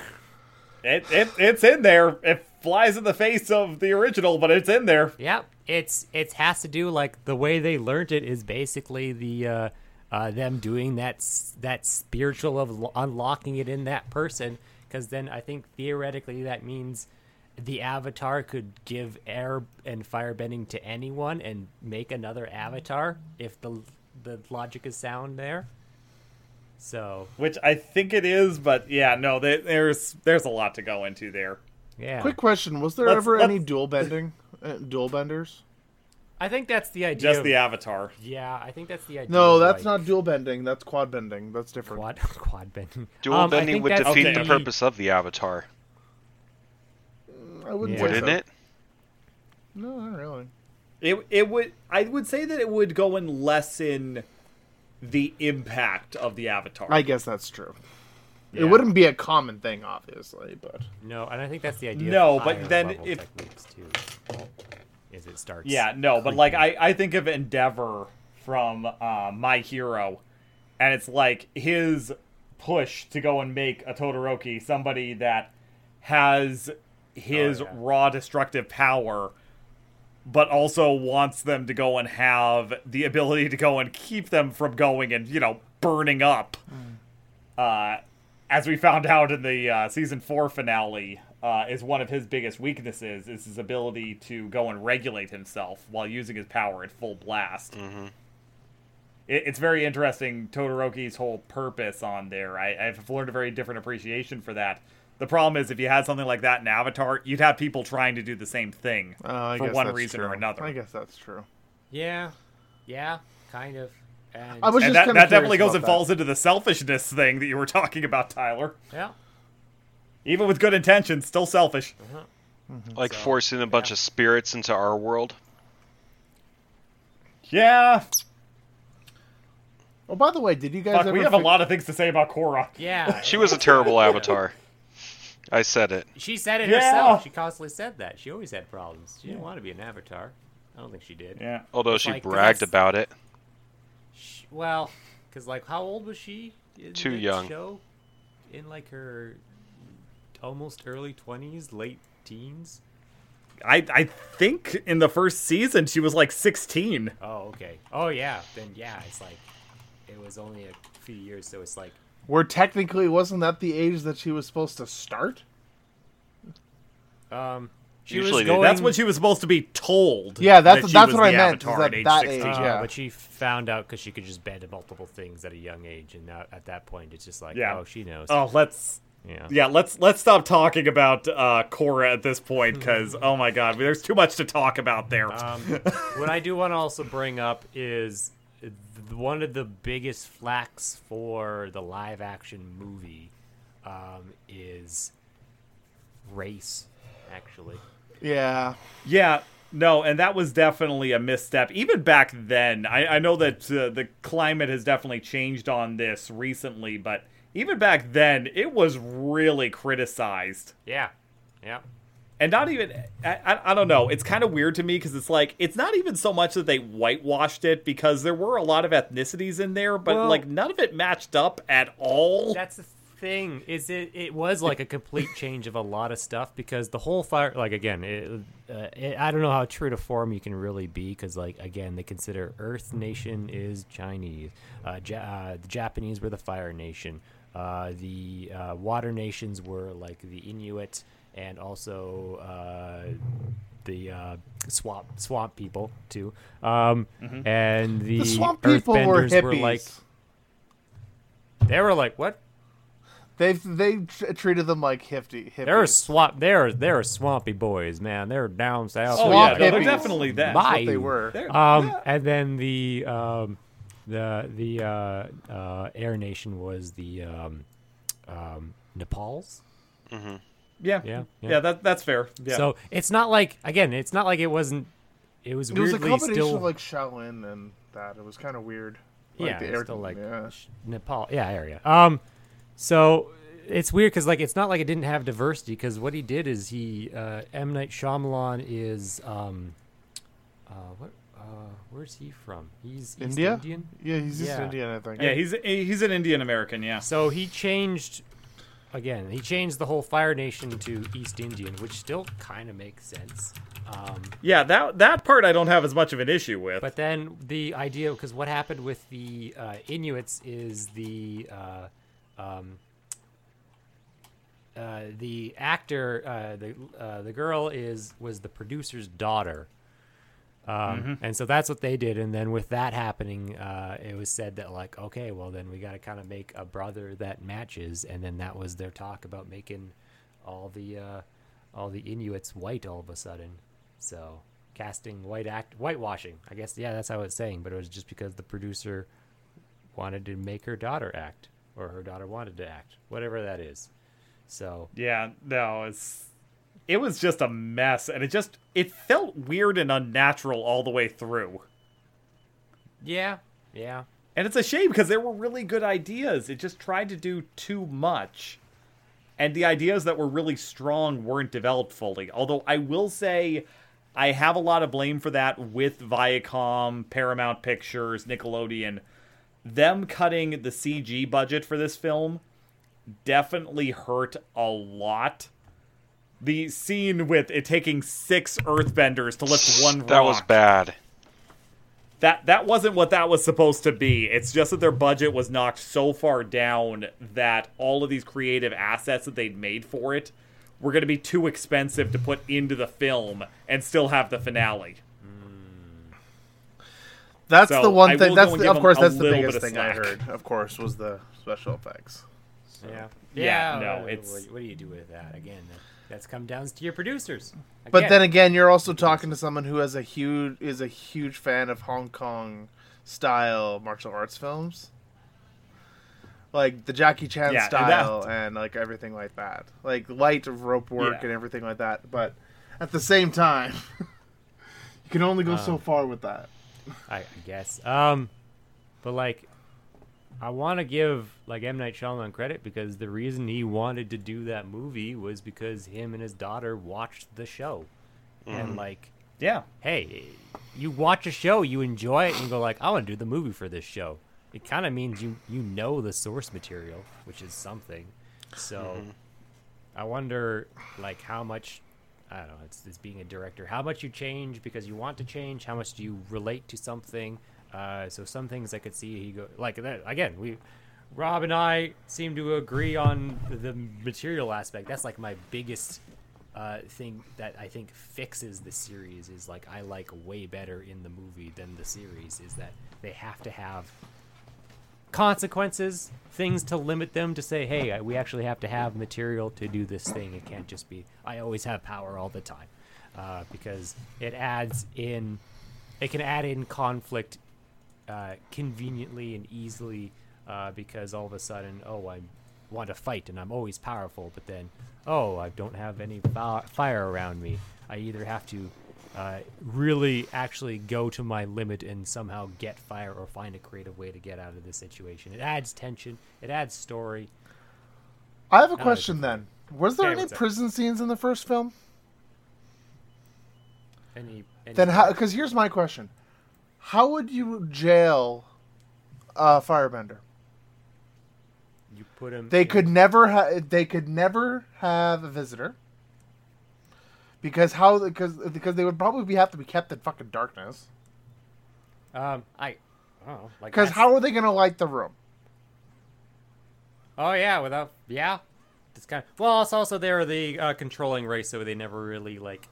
It, it it's in there. It flies in the face of the original, but it's in there. Yep, it's it has to do like the way they learned it is basically the uh, uh, them doing that that spiritual of unlocking it in that person. Because then I think theoretically that means the avatar could give air and fire bending to anyone and make another avatar if the the logic is sound there. So Which I think it is, but yeah, no, there- there's there's a lot to go into there. yeah, Quick question: Was there Let's- ever let's- any dual bending, uh, dual benders? I think that's the idea. Just of- the avatar. yeah, I think that's the idea. No, that's like, not dual bending. That's quad bending. That's different. quad quad bending. Dual Um, bending would defeat Okay. the purpose of the Avatar, I wouldn't Yeah. say wouldn't so. it? No, not really. It it would I would say that it would go and lessen the impact of the avatar. I guess that's true. Yeah. It wouldn't be a common thing, obviously, but No, and I think that's the idea. No, of but then level if- techniques too, is it starts. Yeah, no, but like. I, I think of Endeavor from uh, My Hero, and it's like his push to go and make a Todoroki somebody that has his Oh, yeah. raw destructive power, but also wants them to go and have the ability to go and keep them from going and you know burning up. Uh, as we found out in the uh, season four finale, uh, is one of his biggest weaknesses is his ability to go and regulate himself while using his power at full blast. It, it's very interesting Todoroki's whole purpose on there. I, I've learned a very different appreciation for that. The problem is, if you had something like that in Avatar, you'd have people trying to do the same thing uh, for one reason true. or another. I guess that's true. yeah, yeah, kind of. And I was and just that, kinda that definitely goes and that. falls into the selfishness thing that you were talking about, Tyler. yeah, Even with good intentions, still selfish. Mm-hmm. Like So, forcing a bunch yeah. of spirits into our world. Yeah, Oh, by the way, did you guys fuck, ever? we have a lot of things to say about Korra. yeah. She was a terrible Avatar. I said it. She said it Yeah. herself. She constantly said that. She always had problems. She didn't want to be an avatar. I don't think she did. Yeah. Although It's she like, bragged about it. Sh well, because like, how old was she? in Too the young. Show? In like her almost early twenties, late teens. I I think in the first season she was like 16. Oh, okay. Oh yeah. Then yeah, it's like it was only a few years, so it's like Where technically wasn't that the age that she was supposed to start? um. She Usually was going, That's what she was supposed to be told. Yeah, that's- that that's was what I meant, is that at age that 16. age, Uh, yeah. But she found out because she could just bend multiple things at a young age, and now, at that point, it's just like, Yeah. oh, she knows. Oh, let's yeah. yeah, let's let's stop talking about uh Korra at this point because oh my god, there's too much to talk about there. Um, what I do want to also bring up is th- one of the biggest flacks for the live action movie um, is race, actually. Yeah. Yeah, no, and that was definitely a misstep. Even back then, I, I know that uh, the climate has definitely changed on this recently, but even back then, it was really criticized. Yeah. Yeah. And not even, I, I, don't know, it's kind of weird to me because it's like, it's not even so much that they whitewashed it because there were a lot of ethnicities in there, but Well- like none of it matched up at all. That's the thing. Is it? It was like a complete change of a lot of stuff because the whole fire. Like again, it, uh, it, I don't know how true to form you can really be because like again, they consider Earth Nation is Chinese. Uh, ja- uh, the Japanese were the Fire Nation. Uh, the uh, Water Nations were like the Inuit and also uh, the uh, swamp swamp people too. Um, And the, The swamp people were Earthbenders hippies. like they were like what? They've they tr- treated them like hifty, hippies. They're swamp. They're they're swampy boys, man. They're down south. oh, yeah, no, they're definitely that. Bye. what they were. Um, yeah. and then the um, the the uh, uh, Air Nation was the um, um, Nepal's. hmm yeah, Yeah, yeah, yeah. that, that's fair. Yeah. So it's not like again, it's not like it wasn't. It was It was a weirdly combination still of like Shaolin and that. It was kind of weird. Like yeah, the air, still like yeah. Nepal, yeah, area. Um, so it's weird because like it's not like it didn't have diversity because what he did is he uh, M Night Shyamalan is um, uh, what where's he from? He's East India? Indian. Yeah, he's East Yeah. Indian, I think. yeah, he's he's an Indian American. Yeah. So he changed again. He changed the whole Fire Nation to East Indian, which still kind of makes sense. Um, Yeah, that that part I don't have as much of an issue with. But then the idea, because what happened with the uh, Inuits is the uh, um, uh, the actor, uh, the uh, the girl is was the producer's daughter, um, and so that's what they did. And then with that happening, uh, it was said that like, okay, well then we got to kind of make a brother that matches, and then that was their talk about making all the uh, all the Inuits white all of a sudden. So casting white act whitewashing. I guess yeah, that's how it's saying. But it was just because the producer wanted to make her daughter act, or her daughter wanted to act, whatever that is. So yeah, no, it's it was just a mess, and it just it felt weird and unnatural all the way through. yeah, yeah, And it's a shame because there were really good ideas. It just tried to do too much. And the ideas that were really strong weren't developed fully. Although I will say I have a lot of blame for that with Viacom, Paramount Pictures, Nickelodeon. Them cutting the CG budget for this film definitely hurt a lot. The scene with it taking six earthbenders to lift one rock That was bad. that that wasn't what that was supposed to be. It's just that their budget was knocked so far down that all of these creative assets that they'd made for it were going to be too expensive to put into the film and still have the finale. Hmm. That's So, the one thing. That's the, of course that's the biggest bit of thing I heard. Of course, was the special effects. yeah, Yeah, no, it's- what, what do you do with that again? That, that's come down to your producers. But then again, you're also talking to someone who has a huge is a huge fan of Hong Kong style martial arts films, like the Jackie Chan Yeah, and style that- and like everything like that, like light of rope work Yeah. and everything like that. But at the same time, you can only go so Um, far with that. I, I guess. Um, but like, I want to give like M Night Shyamalan credit because the reason he wanted to do that movie was because him and his daughter watched the show, and mm-hmm. like, Yeah. hey, you watch a show, you enjoy it, and you go like, I want to do the movie for this show. It kind of means you you know the source material, which is something. So, mm-hmm. I wonder like how much. I don't know. It's, it's being a director. How much you change because you want to change. How much do you relate to something? Uh, so some things I could see he go like that again. We, Rob and I seem to agree on the material aspect. That's like my biggest uh, thing that I think fixes the series is like I like way better in the movie than the series is that they have to have consequences, things to limit them to say, hey, we actually have to have material to do this thing. It can't just be I always have power all the time, uh, because it adds in, it can add in conflict uh, conveniently and easily uh, because all of a sudden, oh, I want to fight and I'm always powerful, but then, oh, I don't have any fi- fire around me. I either have to uh, really actually go to my limit and somehow get fire or find a creative way to get out of this situation. It adds tension, it adds story. I have a know. question then. Was there Okay, any what's up? prison scenes in the first film? Any, any Then how? Because here's my question: How would you jail a firebender? you put him. They in- could never have. They could never have a visitor. Because how? Because because they would probably be, have to be kept in fucking darkness. Um, I, I don't know. Like Because how are they going to light the room? Oh yeah, without yeah, it's kind of well. It's also they're the uh, controlling race, so they never really like.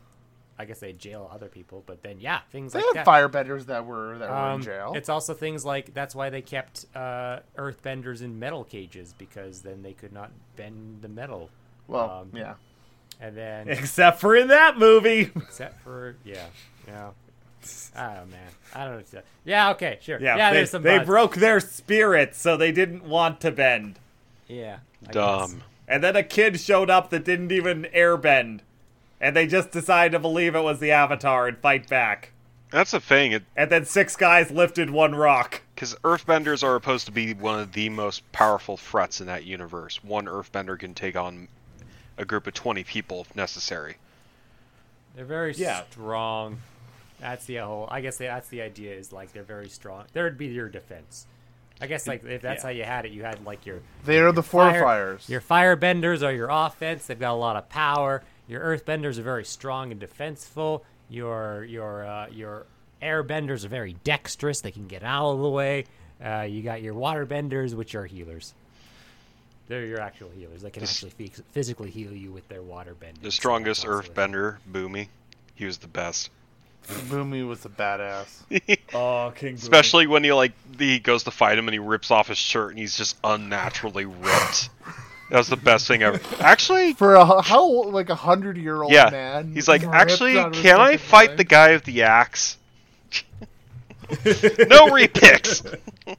I guess they jail other people, but then yeah, things They like had that. firebenders that were that were in Um, jail. It's also things like that's why they kept uh, earthbenders in metal cages because then they could not bend the metal. well, um, yeah. And then Except for in that movie. except for yeah, yeah. Oh man, I don't know. Yeah, okay, sure. Yeah, Yeah, they, there's some. they buts. broke their spirits, so they didn't want to bend. Yeah, I guess. Dumb. And then a kid showed up that didn't even airbend. And they just decided to believe it was the Avatar and fight back. That's the thing. It And then six guys lifted one rock. because Earthbenders are supposed to be one of the most powerful threats in that universe. One Earthbender can take on a group of twenty people if necessary. They're very Yeah. strong. That's the whole. I guess that's the idea. Is like they're very strong. There'd be your defense. I guess like if that's Yeah. how you had it, you had like your They are the fire- forefires. Your firebenders are your offense. They've got a lot of power. Your earthbenders are very strong and defenseful. Your your uh, your airbenders are very dexterous. They can get out of the way. Uh, you got your waterbenders, which are healers. They're your actual healers. They can This- actually phys- physically heal you with their water bending. The strongest that's also Earthbender, Bumi, he was the best. Bumi was a badass. Oh, King Especially when he like he goes to fight him and he rips off his shirt and he's just unnaturally ripped. That was the best thing ever. Actually, For a how old- like a hundred year old yeah, man. he's like, actually, out of his can I fight mind." the guy with the axe? no repicks.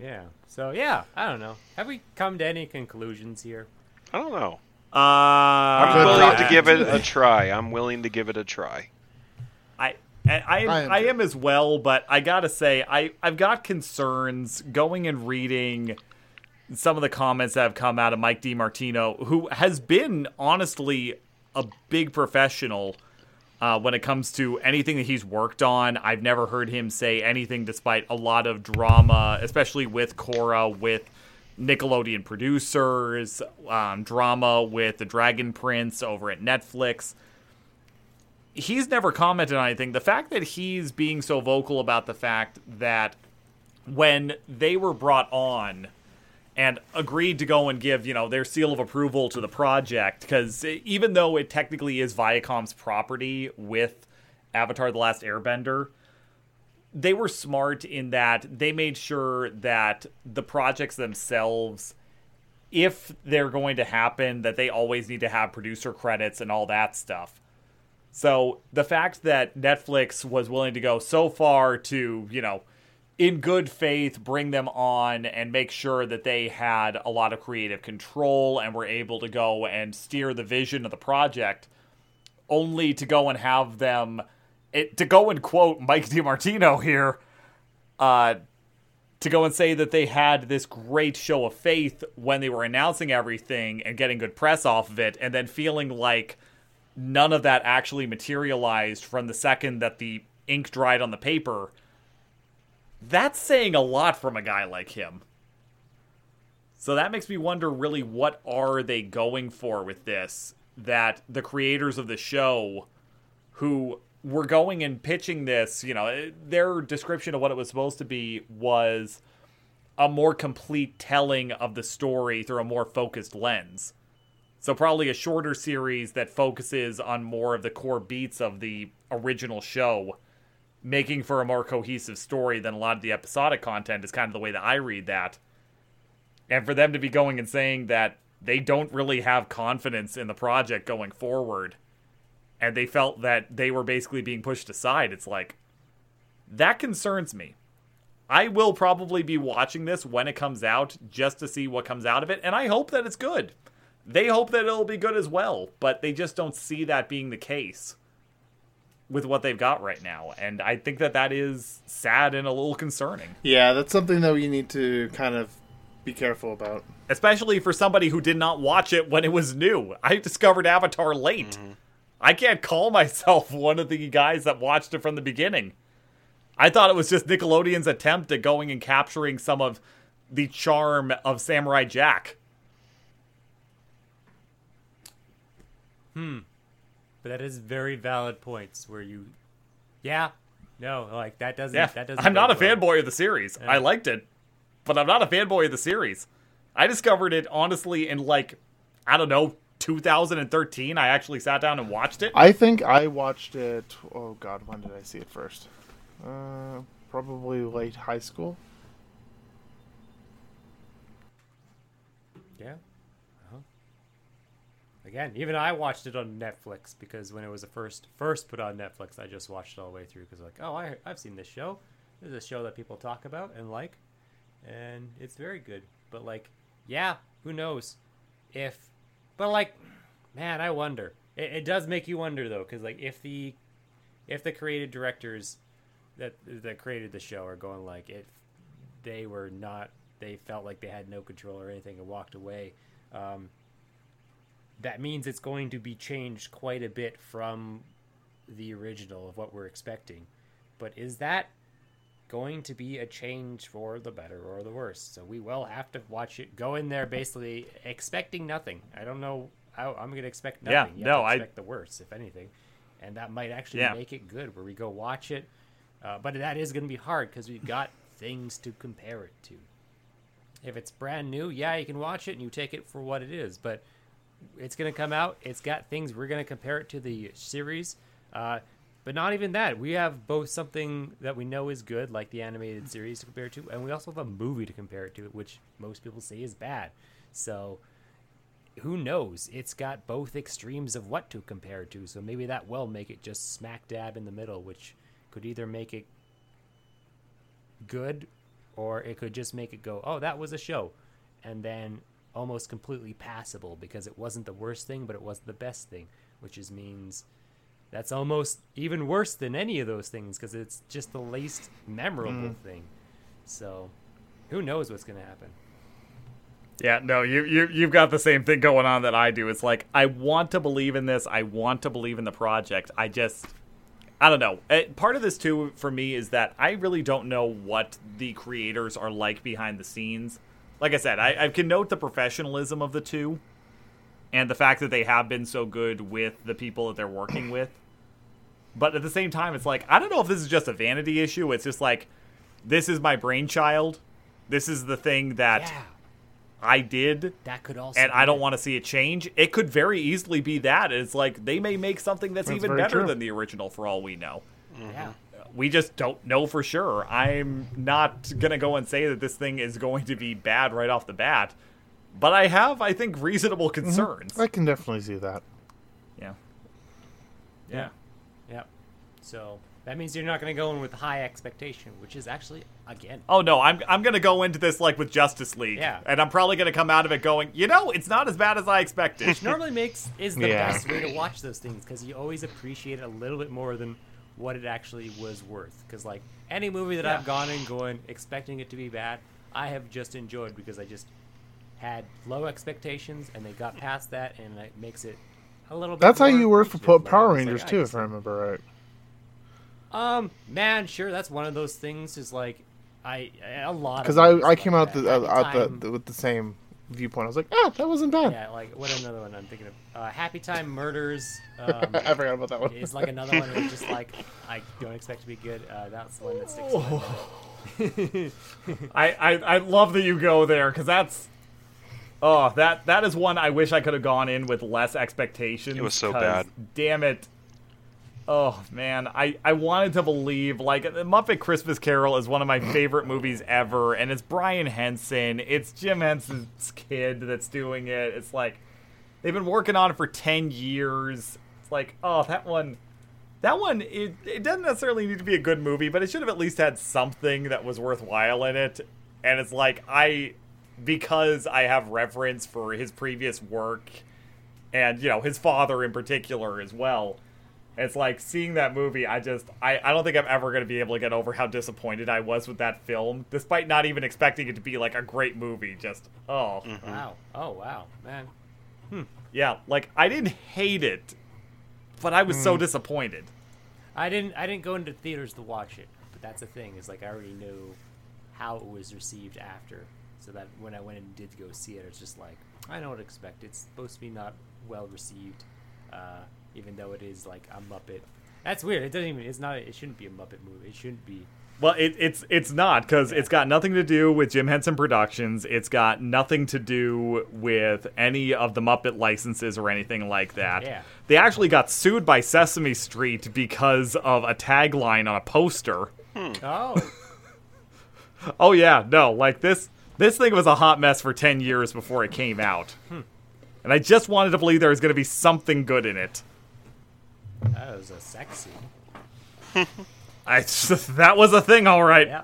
Yeah. So yeah, I don't know. Have we come to any conclusions here? I don't know. Uh, I'm Good willing to give it a try. I'm willing to give it a try. I I, I, am, I am I am as well, but I gotta say, I, I've got concerns going and reading some of the comments that have come out of Mike DiMartino, who has been honestly a big professional uh, when it comes to anything that he's worked on. I've never heard him say anything despite a lot of drama, especially with Korra, with Nickelodeon producers, um, drama with the Dragon Prince over at Netflix he's never commented on anything. The fact that he's being so vocal about the fact that when they were brought on and agreed to go and give, you know, their seal of approval to the project, because even though it technically is Viacom's property with Avatar The Last Airbender, they were smart in that they made sure that the projects themselves if they're going to happen that they always need to have producer credits and all that stuff. So the fact that Netflix was willing to go so far to, you know, in good faith bring them on and make sure that they had a lot of creative control and were able to go and steer the vision of the project only to go and have them it, to go and quote Mike DiMartino here uh to go and say that they had this great show of faith when they were announcing everything and getting good press off of it, and then feeling like none of that actually materialized from the second that the ink dried on the paper, that's saying a lot from a guy like him. So that makes me wonder really what are they going for with this that the creators of the show who were going and pitching this, you know, their description of what it was supposed to be was a more complete telling of the story through a more focused lens. So probably a shorter series that focuses on more of the core beats of the original show, making for a more cohesive story than a lot of the episodic content is kind of the way that I read that. And for them to be going and saying that they don't really have confidence in the project going forward and they felt that they were basically being pushed aside, it's like that concerns me. I will probably be watching this when it comes out just to see what comes out of it, and I hope that it's good. They hope that it'll be good as well, but they just don't see that being the case with what they've got right now. And I think that that is sad and a little concerning. Yeah, that's something that we need to kind of be careful about. Especially for somebody who did not watch it when it was new. I discovered Avatar late. Mm-hmm. I can't call myself one of the guys that watched it from the beginning. I thought it was just Nickelodeon's attempt at going and capturing some of the charm of Samurai Jack. Hmm. But that is very valid points where you Yeah. No, like that doesn't yeah. that doesn't I'm not a well. fanboy of the series. Yeah. I liked it. But I'm not a fanboy of the series. I discovered it honestly in like I don't know, 2013 I actually sat down and watched it. I think I watched it oh god, when did I see it first? Uh probably late high school. Yeah. Again, even I watched it on Netflix because when it was the first first put on Netflix, I just watched it all the way through because like, oh, I I've seen this show. This is a show that people talk about and like, and it's very good. But like, yeah, who knows if but like, man, I wonder. It, it does make you wonder though, because like if the if the creative directors that that created the show are going like if they were not they felt like they had no control or anything and walked away um, that means it's going to be changed quite a bit from the original of what we're expecting but is that going to be a change for the better or the worse. So we will have to watch it. Go in there basically expecting nothing. I don't know. I, am going to expect nothing. Yeah, no, I expect the worst, if anything, and that might actually yeah. make it good. Where we go watch it, uh, but that is going to be hard because we've got things to compare it to. If it's brand new, yeah, you can watch it and you take it for what it is. But it's going to come out. It's got things we're going to compare it to the series. Uh, but not even that. We have both something that we know is good, like the animated series to compare it to, and we also have a movie to compare it to, which most people say is bad. So who knows? It's got both extremes of what to compare it to. So maybe that will make it just smack dab in the middle, which could either make it good or it could just make it go, oh, that was a show. And then almost completely passable because it wasn't the worst thing, but it wasn't the best thing, which is means that's almost even worse than any of those things because it's just the least memorable mm. thing. So, who knows what's going to happen? Yeah, no, you you you've got the same thing going on that I do. It's like I want to believe in this. I want to believe in the project. I just I don't know. Eh, part of this too for me is that I really don't know what the creators are like behind the scenes. Like I said, I, I can note the professionalism of the two and the fact that they have been so good with the people that they're working with. But at the same time, it's like I don't know if this is just a vanity issue. It's just like this is my brainchild. This is the thing that yeah. I did. That could also, and I don't want to see it change. It could very easily be that. It's like they may make something that's, that's even better true. than the original, for all we know. Mm-hmm. Yeah. We just don't know for sure. I'm not gonna go and say that this thing is going to be bad right off the bat but I have, I think, reasonable mm-hmm. concerns. Mm-hmm. I can definitely see that. Yeah. Yeah. Yeah. So that means you're not going to go in with high expectation, which is actually again. Oh no, I'm I'm going to go into this like with Justice League. Yeah. And I'm probably going to come out of it going, you know, it's not as bad as I expected. Which normally makes is the Yeah. best way to watch those things because you always appreciate it a little bit more than what it actually was worth. Because like any movie that Yeah. I've gone in going expecting it to be bad, I have just enjoyed because I just had low expectations and they got past that and it makes it a little bit. That's how you were for appreciative. Power Like, Rangers like, too, if I remember right. Um, man, sure, that's one of those things. Is like I a lot Because of I, movies I like came out the, uh, Happy out the, Time- the with the same viewpoint. I was like, ah, that wasn't bad. yeah, like what another one I'm thinking of? Uh, Happy Time Murders. Um, I forgot about that one. It's like another one that's just like I don't expect to be good. Uh, that's the one that sticks. in my. I, I I love that you go there because that's oh that that is one I wish I could have gone in with less expectations. It was so bad. Damn it. Oh man, I I wanted to believe like the Muppet Christmas Carol is one of my favorite movies ever, and it's Brian Henson. It's Jim Henson's kid that's doing it. It's like they've been working on it for ten years. It's like oh that one. That one, it, it doesn't necessarily need to be a good movie, but it should have at least had something that was worthwhile in it. And it's like, I, because I have reverence for his previous work and, you know, his father in particular as well, it's like seeing that movie, I just, I, I don't think I'm ever going to be able to get over how disappointed I was with that film, despite not even expecting it to be like a great movie. Just, oh, mm-hmm. Wow. Oh wow, man. Hmm. yeah, like I didn't hate it, but I was so mm. disappointed. I didn't I didn't go into theaters to watch it, but that's the thing is like I already knew how it was received after, so that when I went and did go see it, it's just like I know what to expect. It's supposed to be not well received, uh, even though it is like a Muppet. That's weird. It doesn't even. It's not. It shouldn't be a Muppet movie. It shouldn't be. Well, it, it's it's not because it's got nothing to do with Jim Henson Productions. It's got nothing to do with any of the Muppet licenses or anything like that. Yeah. They actually got sued by Sesame Street because of a tagline on a poster. Hmm. Oh, Oh yeah, no, like this this thing was a hot mess for 10 years before it came out. Hmm. And I just wanted to believe there was going to be something good in it. That was a sex scene. I that was a thing all right. Yeah.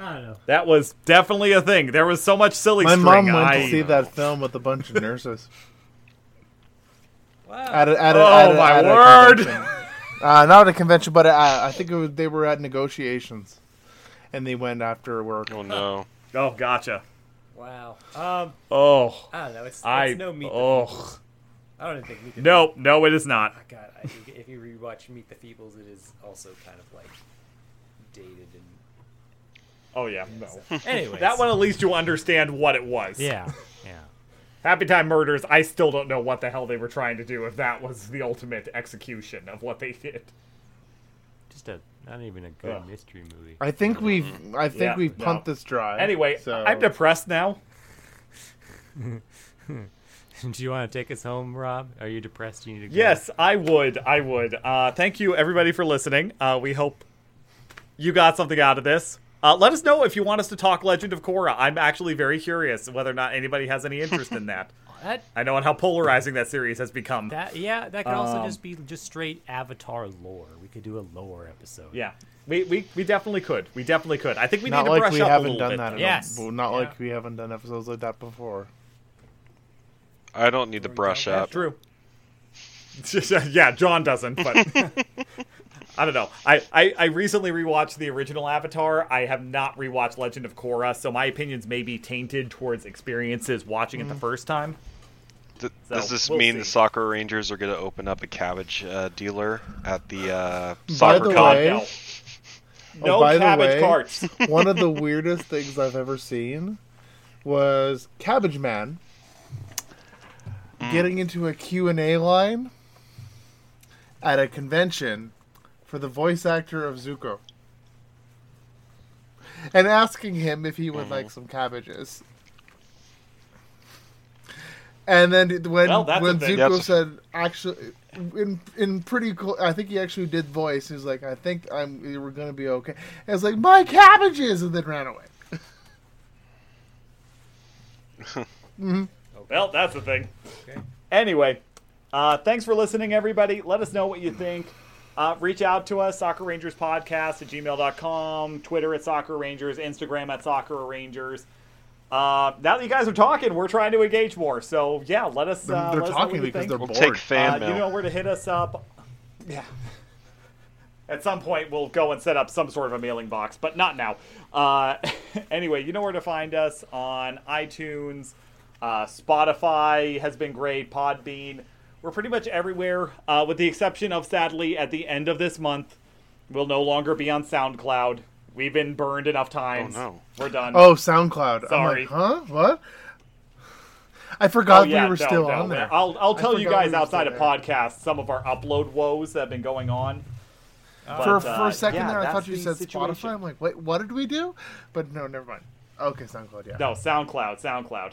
I don't know. That was definitely a thing. There was so much silly My string. mom went I, to see that film with a bunch of nurses. Wow. At a, at a, Oh, at a, my at word. convention. uh, not at a convention, but uh, I think it was, they were at negotiations, and they went after work. Oh no. Oh, gotcha. wow. Um. Oh, I don't know. It's, it's I no meet. the oh Feebles. I don't even think Meet the no, no, it is not. Oh God, I, think if you rewatch Meet the Feebles, it is also kind of like dated and. Oh yeah, no. Anyways, That one at least you understand what it was. Yeah, yeah. Happy Time Murders. I still don't know what the hell they were trying to do. If that was the ultimate execution of what they did. Just a not even a good Ugh. mystery movie. I think we've I think Yeah, we've no. pumped this dry. Anyway, so I'm depressed now. Do you want to take us home, Rob? Are you depressed? You need to go. Yes, I would. I would. Uh, thank you, everybody, for listening. Uh, we hope you got something out of this. Uh, let us know if you want us to talk Legend of Korra. I'm actually very curious whether or not anybody has any interest in that. That I know how polarizing that series has become. that yeah, that could also Um, just be just straight Avatar lore. We could do a lore episode. yeah, we, we we definitely could. We definitely could. I think we not need to like brush we up a haven't little done bit. that. though. in a- Yes. well, not Yeah. like we haven't done episodes like that before. I don't need to brush go. up. True. yeah, John doesn't, but I don't know. I, I, I recently rewatched the original Avatar. I have not rewatched Legend of Korra, so my opinions may be tainted towards experiences watching it the first time. Th- So, Does this we'll mean see. the Sakura Rangers are going to open up a cabbage uh, dealer at the uh, By Sakura the con? way- no. Oh, No by the cabbage way- carts. One of the weirdest things I've ever seen was Cabbage Man Mm. getting into a Q&A line at a convention for the voice actor of Zuko. And asking him if he would mm-hmm. like some cabbages. And then when Well, when the thing. Zuko That's- said actually in in pretty cool I think he actually did voice. He was like, I think I'm we're gonna be okay. And it's like my cabbages and then ran away. Mm-hmm. Well, that's the thing. Okay. Anyway, uh, thanks for listening, everybody. Let us know what you think. Uh, reach out to us, Sakura Rangers Podcast at gmail.com, Twitter at Sakura Rangers, Instagram at Sakura Rangers. Uh, now that you guys are talking, we're trying to engage more. So, yeah, let us, uh, they're let us know talking what you because think. they're We'll bored. take fan Uh, mail. you know where to hit us up. Yeah. At some point, we'll go and set up some sort of a mailing box, but not now. Uh, anyway, you know where to find us on iTunes. Uh, Spotify has been great. Podbean. We're pretty much everywhere, uh, with the exception of, sadly, at the end of this month, we'll no longer be on SoundCloud. We've been burned enough times. Oh, no. We're done. Oh, SoundCloud. Sorry. I'm like, huh? What? I forgot Oh, yeah, we were no, still no. on there. I'll, I'll tell you guys we outside of there. podcasts some of our upload woes that have been going on. for, But, for uh, a second yeah, there, I thought you said situation. Spotify. I'm like, wait, what did we do? But no, never mind. Okay, SoundCloud. Yeah, No, SoundCloud, SoundCloud.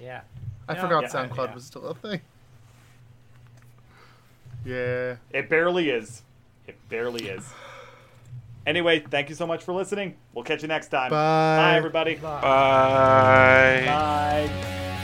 Yeah. I No, forgot yeah, SoundCloud yeah. was still a thing. Yeah. It barely is. It barely is. Anyway, thank you so much for listening. We'll catch you next time. Bye. Bye everybody. Bye. Bye. Bye.